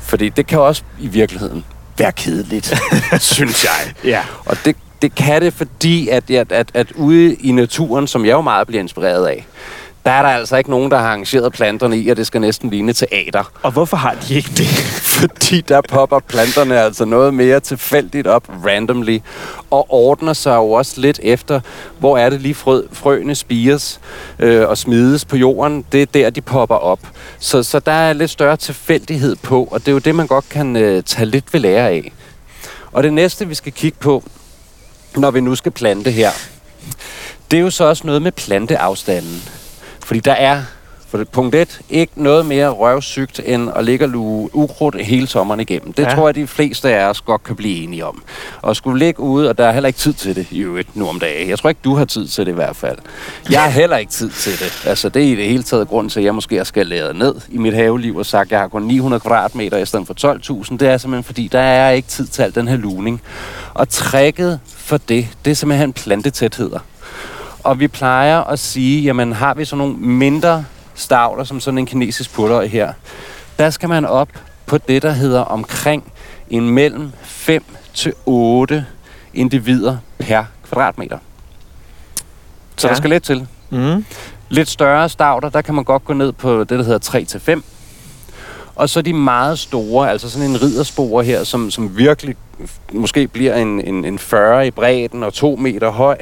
Fordi det kan også i virkeligheden være kedeligt, synes jeg. Ja. Og det, det kan det, fordi at, at, at, at ude i naturen, som jeg jo meget bliver inspireret af, der er der altså ikke nogen, der har arrangeret planterne i, at det skal næsten ligne teater. Og hvorfor har de ikke det? Fordi der popper planterne altså noget mere tilfældigt op, randomly, og ordner sig jo også lidt efter, hvor er det lige frø, frøene spires øh, og smides på jorden. Det er der, de popper op. Så, så der er lidt større tilfældighed på, og det er jo det, man godt kan øh, tage lidt ved lære af. Og det næste, vi skal kigge på, når vi nu skal plante her, det er jo så også noget med planteafstanden. Fordi der er, for det, punkt 1, ikke noget mere røvsygt end at ligge og luge ukrudt hele sommeren igennem. Det Ja. tror jeg, de fleste af os godt kan blive enige om. Og skulle ligge ude, og der er heller ikke tid til det i øvrigt nu om dagen. Jeg tror ikke, du har tid til det i hvert fald. Jeg har heller ikke tid til det. Altså, det er i det hele taget grund til, at jeg måske har skaleret ned i mit haveliv og sagt, at jeg har kun 900 kvadratmeter i stedet for 12.000. Det er simpelthen fordi, der er ikke tid til al den her luning. Og tricket for det, det er simpelthen plantetætheder. Og vi plejer at sige, jamen har vi sådan nogle mindre stavler, som sådan en kinesisk purløg her, der skal man op på det, der hedder omkring en mellem 5 til 8 individer per kvadratmeter. Så Ja. der skal lidt til. Mm. Lidt større stavler, der kan man godt gå ned på det, der hedder 3 til 5. Og så de meget store, altså sådan en ridderspore her, som, som virkelig måske bliver en, en, en 40 i bredden og 2 meter høj.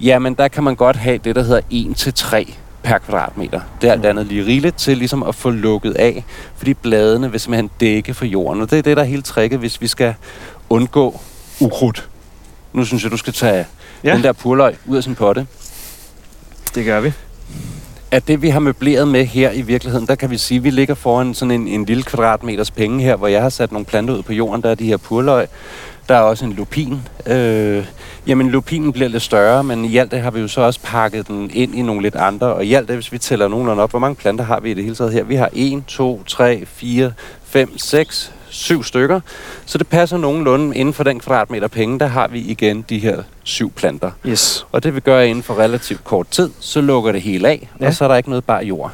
Jamen, der kan man godt have det, der hedder 1 til 3 per kvadratmeter. Det er alt andet lige rigeligt til ligesom at få lukket af, fordi bladene vil simpelthen dække for jorden. Og det er det, der er hele tricket, hvis vi skal undgå ukrudt. Nu synes jeg, du skal tage ja. den der purløg ud af sin potte Det gør vi. at det, vi har møbleret med her i virkeligheden, der kan vi sige, at vi ligger foran sådan en, en lille kvadratmeters penge her, hvor jeg har sat nogle planter ud på jorden. Der er de her purløg. Der er også en lupin. Øh, jamen, lupinen bliver lidt større, men i alt det har vi jo så også pakket den ind i nogle lidt andre. Og i alt det, hvis vi tæller nogenlunde op, hvor mange planter har vi i det hele taget her? Vi har 1, 2, 3, 4, 5, 6, 7 stykker. Så det passer nogenlunde inden for den kvadratmeter penge, der har vi igen de her syv planter. Yes. Og det vi gør inden for relativt kort tid, så lukker det hele af, Ja. og så er der ikke noget bare jord.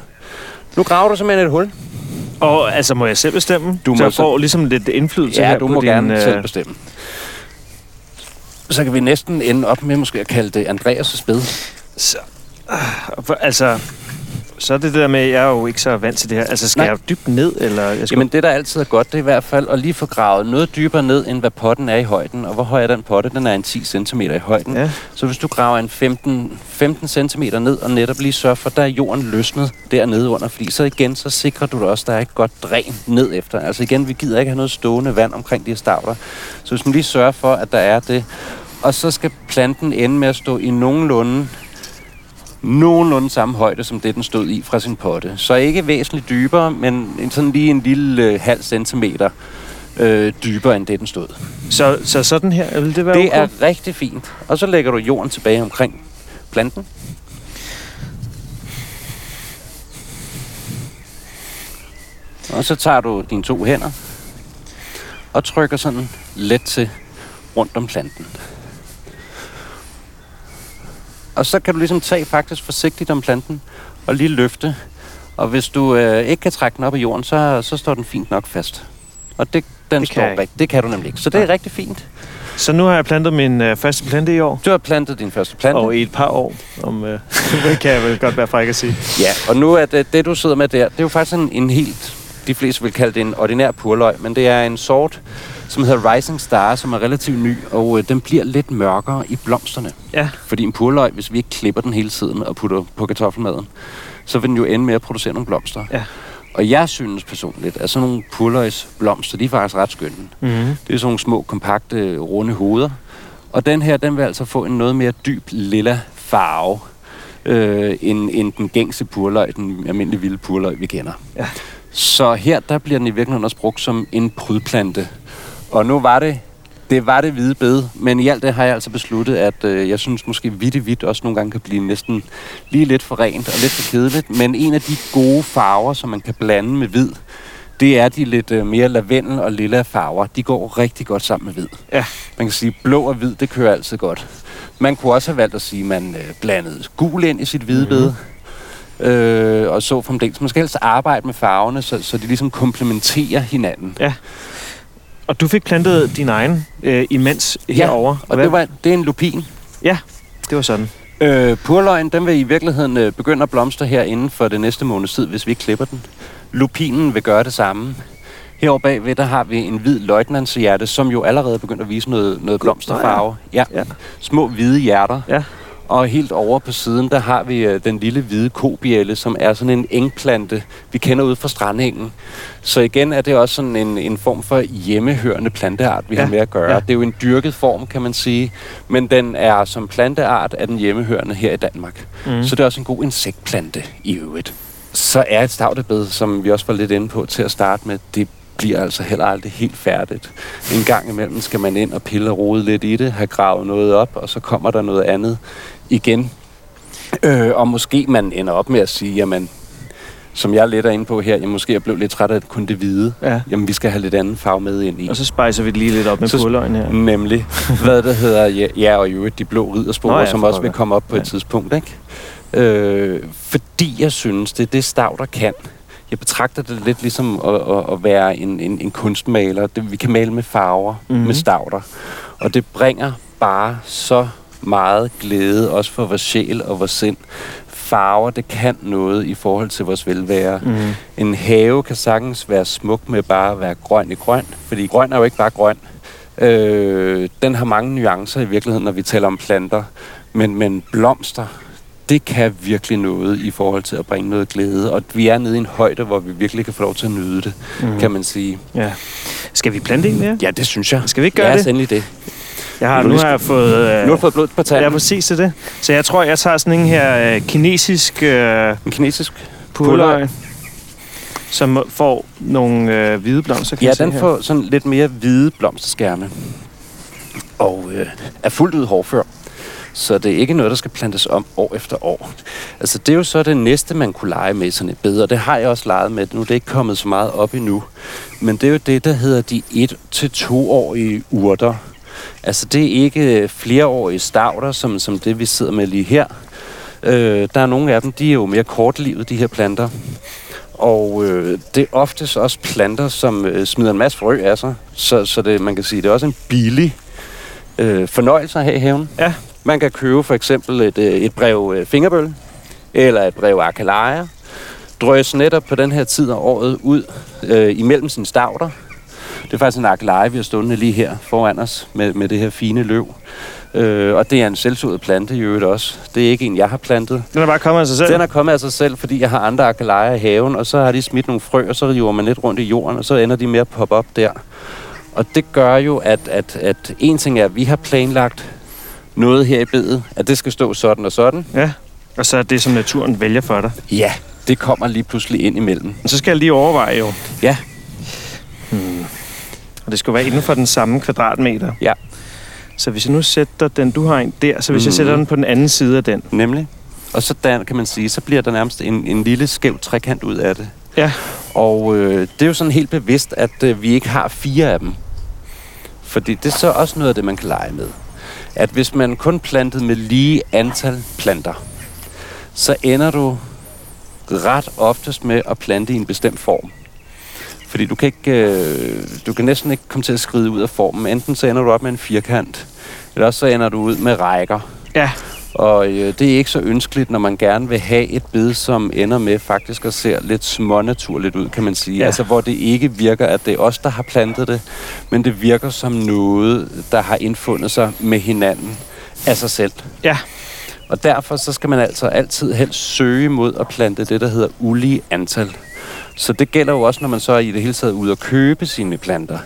Nu graver du simpelthen et hul. Og altså, må jeg selv bestemme? Du så må jeg så- får ligesom lidt indflydelse Ja, her du må din, gerne øh, selv bestemme. Så kan vi næsten ende op med måske at kalde det Andreas' bed. Så, øh, altså, så er det det der med, at jeg er jo ikke så vant til det her. Altså, skal Nej. jeg dybt ned, eller... Jeg skal... Jamen det, der altid er godt, det er i hvert fald at lige få gravet noget dybere ned, end hvad potten er i højden. Og hvor høj er den potte? Den er en 10 cm i højden. Ja. Så hvis du graver en 15, 15 cm ned, og netop lige sørger for, at der er jorden løsnet dernede under, fordi så igen, så sikrer du dig også, at der er et godt dræn ned efter. Altså igen, vi gider ikke have noget stående vand omkring de her stavler. Så hvis man lige sørger for, at der er det, og så skal planten ende med at stå i nogenlunde nogenlunde samme højde, som det, den stod i fra sin potte. Så ikke væsentligt dybere, men en- sådan lige en lille øh, halv centimeter øh, dybere, end det, den stod. Så, så sådan her, vil det være Det okay? er rigtig fint. Og så lægger du jorden tilbage omkring planten. Og så tager du dine to hænder og trykker sådan let til rundt om planten. Og så kan du ligesom tage faktisk forsigtigt om planten og lige løfte. Og hvis du øh, ikke kan trække den op i jorden, så, så står den fint nok fast. Og det, den Det står rigtigt. Det kan du nemlig ikke. Så det er Nej. rigtig fint. Så nu har jeg plantet min øh, første plante i år. Du har plantet din første plante. Og i et par år, om øh, det kan jeg vel godt være fræk at sige. Ja, og nu er det, det, du sidder med der, det er jo faktisk en, en helt, de fleste vil kalde det en ordinær purløg, men det er en sort, som hedder Rising Star, som er relativt ny, og øh, den bliver lidt mørkere i blomsterne. Ja. Fordi en purløg, hvis vi ikke klipper den hele tiden og putter på kartoffelmaden, så vil den jo ende med at producere nogle blomster. Ja. Og jeg synes personligt, at sådan nogle purløgsblomster, de er faktisk ret skønne. Mm-hmm. Det er sådan nogle små, kompakte, runde hoveder. Og den her, den vil altså få en noget mere dyb lilla farve, øh, end, end den gængse purløg, den almindelige vilde purløg, vi kender. Ja. Så her, der bliver den i virkeligheden også brugt som en prydplante. Og nu var det Det var det hvide bed, men i alt det har jeg altså besluttet, at øh, jeg synes måske hvidt hvidt også nogle gange kan blive næsten lige lidt for rent og lidt for kedeligt. Men en af de gode farver, som man kan blande med hvid, det er de lidt øh, mere lavendel og lilla farver. De går rigtig godt sammen med hvid. Ja. Man kan sige, blå og hvid, det kører altid godt. Man kunne også have valgt at sige, at man øh, blandede gul ind i sit hvidebed. Mm. Øh, og så fremdeles. Man skal helst arbejde med farverne, så, så de ligesom komplementerer hinanden. Og du fik plantet din egen øh, imens herover. Og det, var, det er en lupin. det var sådan. Øh, purløgn, den vil i virkeligheden øh, begynde at blomstre her inden for det næste måneds tid, hvis vi ikke klipper den. Lupinen vil gøre det samme. Herovre bagved, der har vi en hvid løjtnantshjerte, som jo allerede er begyndt at vise noget, noget blomsterfarve. Ja. Ja. Små hvide hjerter. Ja. Og helt over på siden, der har vi øh, den lille hvide kobielle, som er sådan en engplante, vi kender ud fra strandengen. Så igen er det også sådan en, en form for hjemmehørende planteart, vi Ja, har med at gøre. ja. Det er jo en dyrket form, kan man sige, men den er som planteart af den hjemmehørende her i Danmark. Mm. Så det er også en god insektplante i øvrigt. Så er et stavtebed, som vi også var lidt inde på til at starte med, det bliver altså heller aldrig helt færdigt. En gang imellem skal man ind og pille og rode lidt i det, have gravet noget op, og så kommer der noget andet igen. Øh, og måske man ender op med at sige, jamen, som jeg er lidt er inde på her, jeg måske jeg blev lidt træt af kun det hvide. Ja. Jamen, vi skal have lidt anden farve med ind i. Og så spicer vi det lige lidt op med purløgn her. Nemlig, hvad der hedder, ja, ja og i øvrigt de blå ridderspor, Nå ja, som også vil komme op på et Ja. tidspunkt, ikke? Øh, fordi jeg synes, det er det stav, der kan. Jeg betragter det lidt ligesom at, at, at være en, en, en kunstmaler. Det, vi kan male med farver, Mhm. mm-hmm. med stavter. Og det bringer bare så meget glæde, også for vores sjæl og vores sind. Farver, det kan noget i forhold til vores velvære. Mm. En have kan sagtens være smuk med bare at være grøn i grøn, fordi grøn er jo ikke bare grøn. Øh, den har mange nuancer i virkeligheden, når vi taler om planter. Men, men blomster, det kan virkelig noget i forhold til at bringe noget glæde. Og vi er nede i en højde, hvor vi virkelig kan få lov til at nyde det, Mm. kan man sige. Ja. Skal vi plante en mere? Ja, det synes jeg. Skal vi ikke gøre ja, det? endelig det. Jeg har, Nu nu har jeg fået... Øh, Nu har du fået blod på tanden. Ja, præcis til det. Så jeg tror, jeg tager sådan en her øh, kinesisk øh, En kinesisk. purløg, som får nogle øh, hvide blomster, kan Ja, den her. får sådan lidt mere hvide blomsterskærme. Og øh, er fuldt ud hårdfør. Så det er ikke noget, der skal plantes om år efter år. Altså, det er jo så det næste, man kunne lege med sådan et bed, og det har jeg også leget med. Nu det er det ikke kommet så meget op endnu. Men det er jo det, der hedder de 1-2-årige urter. Altså, det er ikke flereårige stavter, som, som det, vi sidder med lige her. Øh, der er nogle af dem, de er jo mere kortlivet, de her planter. Og øh, det er oftest også planter, som øh, smider en masse frø af sig. Så, så det, man kan sige, det er også en billig øh, fornøjelse at have i haven. Ja. Man kan købe for eksempel et, øh, et brev øh, fingerbøl, eller et brev akalejer. Drøs netop på den her tid af året ud øh, imellem sine stavter. Det er faktisk en akaleje, vi har stående lige her foran os med, med det her fine løv. Øh, og det er en selvsået plante i øvrigt også. Det er ikke en, jeg har plantet. Den er bare kommet af sig selv. Den er kommet af sig selv, fordi jeg har andre akalejer i haven, og så har de smidt nogle frø, og så river man lidt rundt i jorden, og så ender de med at poppe op der. Og det gør jo, at, at, at en ting er, at vi har planlagt noget her i bedet, at det skal stå sådan og sådan. Ja. Og så er det, som naturen vælger for dig. Ja, det kommer lige pludselig ind imellem. Men så skal jeg lige overveje jo. Ja. Hmm. Og det skal være inden for den samme kvadratmeter. Ja. Så hvis jeg nu sætter den, du har en der, så hvis mm. jeg sætter den på den anden side af den. Nemlig. Og så der, kan man sige, så bliver der nærmest en, en lille skæv trekant ud af det. Ja. Og øh, det er jo sådan helt bevidst, at øh, vi ikke har fire af dem. Fordi det er så også noget af det, man kan lege med. At hvis man kun plantede med lige antal planter, så ender du ret oftest med at plante i en bestemt form. Fordi du kan, ikke, øh, du kan næsten ikke komme til at skride ud af formen. Enten så ender du op med en firkant, eller også så ender du ud med rækker. Ja. Og øh, det er ikke så ønskeligt, når man gerne vil have et bed, som ender med faktisk at se lidt smånaturligt ud, kan man sige. Ja. Altså hvor det ikke virker, at det er os, der har plantet det, men det virker som noget, der har indfundet sig med hinanden af sig selv. Ja. Og derfor så skal man altså altid helst søge mod at plante det, der hedder ulige antal. Så det gælder jo også, når man så er i det hele taget ude at købe sine planter.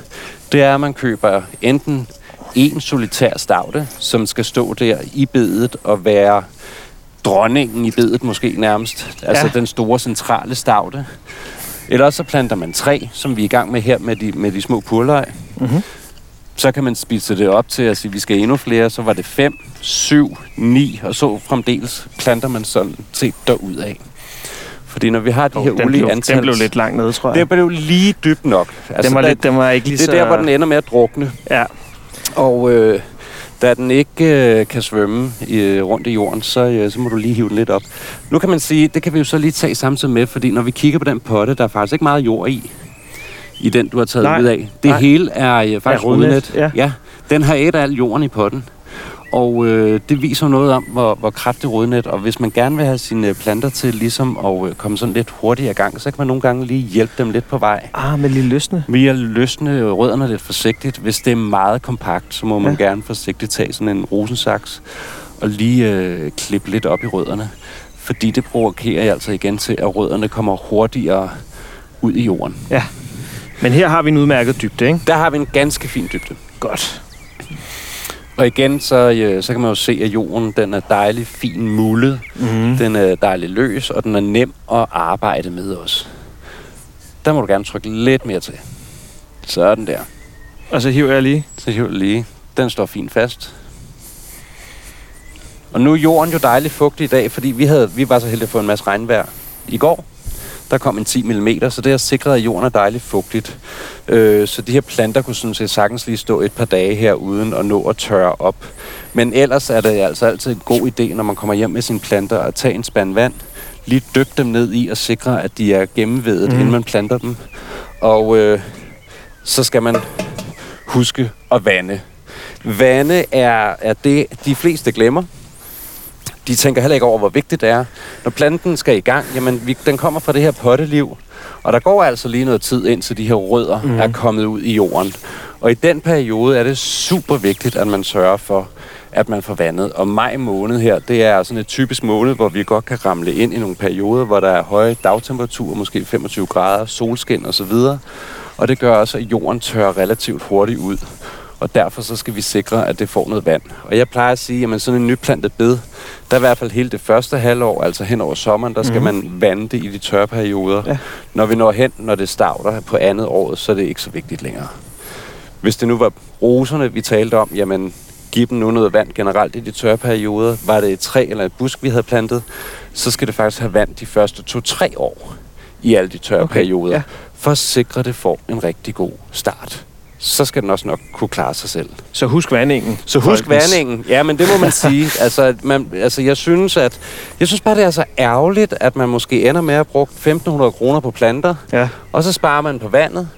Det er, at man køber enten en solitær stavte, som skal stå der i bedet og være dronningen i bedet måske nærmest. Altså Ja. den store centrale stavte. Eller så planter man tre, som vi er i gang med her med de, med de små purløg. Mhm. Så kan man spise det op til at sige, at vi skal endnu flere. Så var det 5, 7, 9, og så fremdeles planter man sådan set af. Fordi når vi har de Oh, her ulige antal... den blev lidt langt nede, tror jeg. Det blev lige dybt nok. den, var lidt, den var ikke lige det er så... der, hvor den ender med at drukne. Ja, Og øh, da den ikke øh, kan svømme i, rundt i jorden, så, øh, så må du lige hive den lidt op. Nu kan man sige, det kan vi jo så lige tage samtidig med, fordi når vi kigger på den potte, der er faktisk ikke meget jord i, i den, du har taget Nej. ud af. Det Nej. hele er øh, faktisk rodnet, rodnet. ja. ja. Den har et af al jorden i potten. Og øh, det viser noget om, hvor, hvor kraftigt rodnet. Og hvis man gerne vil have sine planter til ligesom at øh, komme sådan lidt hurtigere i gang, så kan man nogle gange lige hjælpe dem lidt på vej. ah, med lige løsne. Vi at løsne rødderne lidt forsigtigt. Hvis det er meget kompakt, så må man Ja. gerne forsigtigt tage sådan en rosensaks og lige øh, klippe lidt op i rødderne. Fordi det provokerer altså igen til, at rødderne kommer hurtigere ud i jorden. Ja. Men her har vi en udmærket dybde, ikke? Der har vi en ganske fin dybde. Godt. Og igen, så, øh, så kan man jo se, at jorden den er dejlig fin mullet. Mm. Den er dejlig løs, og den er nem at arbejde med også. Der må du gerne trykke lidt mere til. Sådan der. Og så hiver jeg lige. Så hiver jeg lige. Den står fint fast. Og nu er jorden jo dejligt fugtig i dag, fordi vi, havde, vi var så heldige at få en masse regnvejr i går. Der kom en 10 mm, så det har sikret, at jorden er dejligt fugtigt. Øh, så de her planter kunne sådan set sagtens lige stå et par dage her uden at nå at tørre op. Men ellers er det altså altid en god idé, når man kommer hjem med sine planter, at tage en spand vand, lige dyppe dem ned i og sikre, at de er gennemvedet, mm. inden man planter dem. Og øh, så skal man huske at vande. Vande er, er det, de fleste glemmer. De tænker heller ikke over, hvor vigtigt det er. Når planten skal i gang, jamen vi, den kommer fra det her potteliv, og der går altså lige noget tid, indtil de her rødder mm. er kommet ud i jorden. Og i den periode er det super vigtigt, at man sørger for, at man får vandet. Og maj måned her, det er sådan et typisk måned, hvor vi godt kan ramle ind i nogle perioder, hvor der er høje dagtemperaturer, måske 25 grader, solskin osv. Og det gør også, at jorden tørrer relativt hurtigt ud. Og derfor så skal vi sikre, at det får noget vand. Og jeg plejer at sige, at sådan en nyplantet bed, der er i hvert fald hele det første halvår, altså hen over sommeren, der skal mm. man vande det i de tørre perioder. Ja. Når vi når hen, når det starter på andet året, så er det ikke så vigtigt længere. Hvis det nu var roserne, vi talte om, jamen giv dem nu noget vand generelt i de tørre perioder. Var det et træ eller et busk, vi havde plantet, så skal det faktisk have vand de første to-tre år i alle de tørre Okay, perioder, ja. for at sikre, at det får en rigtig god start. Så skal den også nok kunne klare sig selv. Så husk vandingen. Så husk folkens. vandingen. Ja, men det må man sige. Altså, man, altså, jeg synes, at jeg synes bare, det er så ærgerligt, at man måske ender med at bruge 1.500 kroner på planter, Ja. og så sparer man på vandet,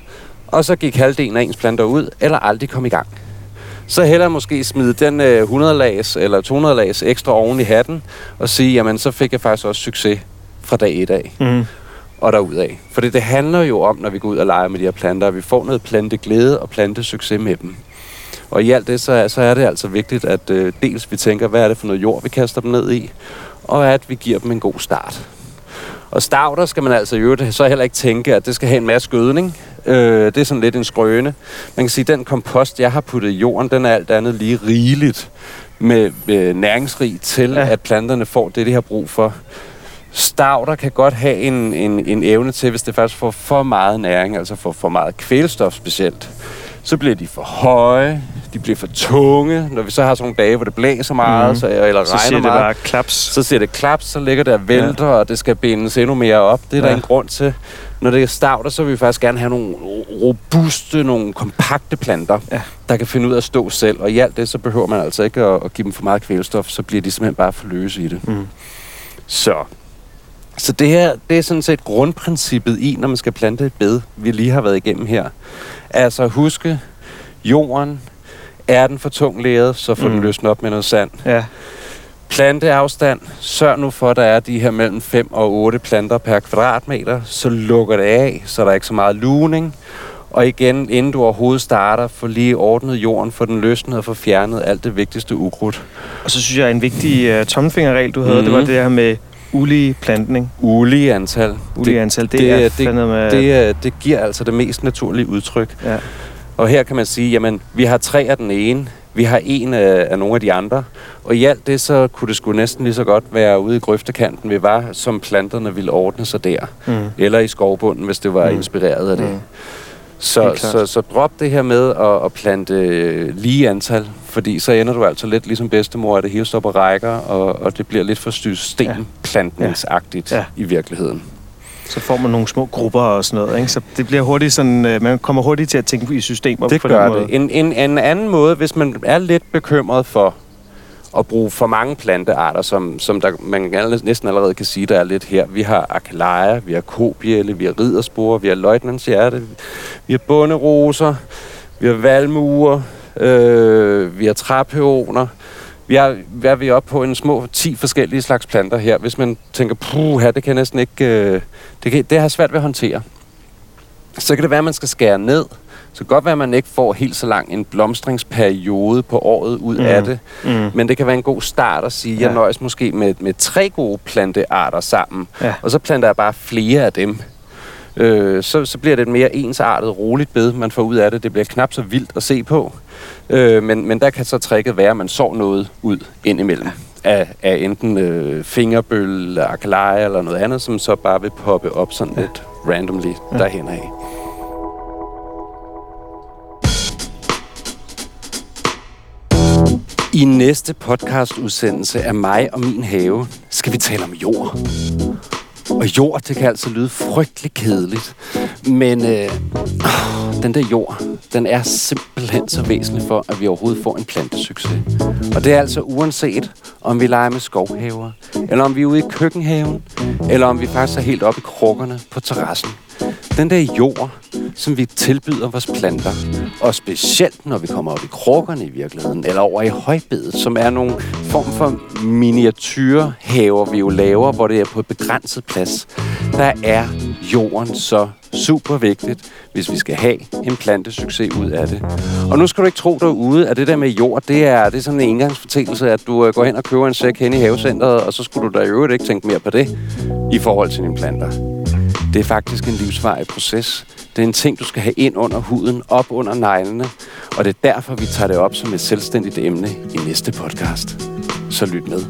og så gik halvdelen af ens planter ud, eller aldrig kom i gang. Så hellere måske smide den øh, 100 lags eller 200 lags ekstra oven i hatten, og sige, jamen så fik jeg faktisk også succes fra dag et af Mm. Og derudad. For det, det handler jo om, når vi går ud og leger med de her planter, at vi får noget planteglæde og plantesucces med dem. Og i alt det, så, er- så er det altså vigtigt, at øh, dels vi tænker, hvad er det for noget jord, vi kaster dem ned i, og at vi giver dem en god start. Og starter skal man altså i øvrigt så heller ikke tænke, at det skal have en masse gødning. Øh, det er sådan lidt en skrøne. Man kan sige, at den kompost, jeg har puttet i jorden, den er alt andet lige rigeligt med øh, næringsrig til, ja. at planterne får det, de har brug for. Stavter kan godt have en, en, en evne til, hvis det faktisk får for meget næring, altså får for meget kvælstof specielt, så bliver de for høje, de bliver for tunge. Når vi så har sådan nogle dage, hvor det blæser meget, mm. så, eller Så regner siger det meget, bare klaps. så siger det klaps, så ligger der og vælter, ja. og det skal bindes endnu mere op. Det er. Ja. der en grund til. Når det er stavter, så vil vi faktisk gerne have nogle robuste, nogle kompakte planter, Ja. der kan finde ud af at stå selv. Og i alt det, så behøver man altså ikke at, at give dem for meget kvælstof, så bliver de simpelthen bare for løse i det. Mm. Så. Så det her, det er sådan set grundprincippet i, når man skal plante et bed, vi lige har været igennem her. Altså huske, jorden, er den for tung læret, så får mm. Mm. den løsnet op med noget sand. Ja. Planteafstand. Sørg nu for, at der er de her mellem 5 og 8 planter per kvadratmeter. Så lukker det af, så der er ikke så meget luning. Og igen, inden du overhovedet starter, få lige ordnet jorden, få den løsnet og få fjernet alt det vigtigste ukrudt. Og så synes jeg, en vigtig uh, tommelfingerregel, du havde, Mhm. det var det her med ulige plantning. Ulige antal. Ulige det, antal, det, det- er det- med... det, det giver altså det mest naturlige udtryk. ja. Og her kan man sige, jamen, vi har tre af den ene, vi har en af, af nogle af de andre, og i alt det, så kunne det sgu næsten lige så godt være ude i grøftekanten, vi var, som planterne ville ordne sig der. Mm. Eller i skovbunden, hvis det var mm. inspireret af det. Mm. Så, så, så drop det her med at, at plante øh, lige antal, fordi så ender du altså lidt ligesom bedstemor, at det hele på rækker, og, og det bliver lidt for systemplantningsagtigt. Ja. ja. i virkeligheden. Så får man nogle små grupper og sådan noget, ikke? Så det bliver hurtigt sådan, øh, man kommer hurtigt til at tænke i systemer Det på gør den måde. det. En, en, en anden måde, hvis man er lidt bekymret for at bruge for mange plantearter, som, som der, man næsten allerede kan sige, der er lidt her. Vi har akaleia, vi har kobjælle, vi har ridderspore, vi har løjtnantshjerte, vi har bunderoser, vi har valmuer, øh, vi har træpeoner. Vi er, hvad er vi oppe på en små 10 forskellige slags planter her. Hvis man tænker, puh, her, det kan næsten ikke... Øh, det, kan, det har svært ved at håndtere. Så kan det være, at man skal skære ned. Så kan det godt være, at man ikke får helt så lang en blomstringsperiode på året ud Mm. af det. Mm. Men det kan være en god start at sige, at Ja. jeg nøjes måske med, med tre gode plantearter sammen. Ja. Og så planter jeg bare flere af dem. Øh, så, så bliver det et mere ensartet, roligt bed, man får ud af det. Det bliver knap så vildt at se på. Øh, men, men der kan så tricket være, at man sår noget ud indimellem. Af, af enten øh, fingerbøl, akaleia eller noget andet, som så bare vil poppe op sådan ja. lidt randomly ja. derhen af. I næste podcastudsendelse af mig og min have skal vi tale om jord. Og jord, det kan altså lyde frygtelig kedeligt. Men øh, den der jord, den er simpelthen så væsentlig for, at vi overhovedet får en plantesucces. Og det er altså uanset, om vi leger med skovhaver, eller om vi er ude i køkkenhaven, eller om vi faktisk er helt oppe i krukkerne på terrassen. Den der jord, som vi tilbyder vores planter, og specielt når vi kommer op i krukkerne i virkeligheden, eller over i højbedet, som er nogle form for miniatyrhaver, vi jo laver, hvor det er på et begrænset plads, der er jorden så super vigtigt, hvis vi skal have en plantesucces ud af det. Og nu skal du ikke tro derude, at det der med jord, det er, det er sådan en engangsfortællelse, at du øh, går hen og køber en sæk hen i havecenteret, og så skulle du da i øvrigt ikke tænke mere på det i forhold til dine planter. Det er faktisk en livsvarig proces. Det er en ting, du skal have ind under huden, op under neglene, og det er derfor, vi tager det op som et selvstændigt emne i næste podcast. Så lyt med.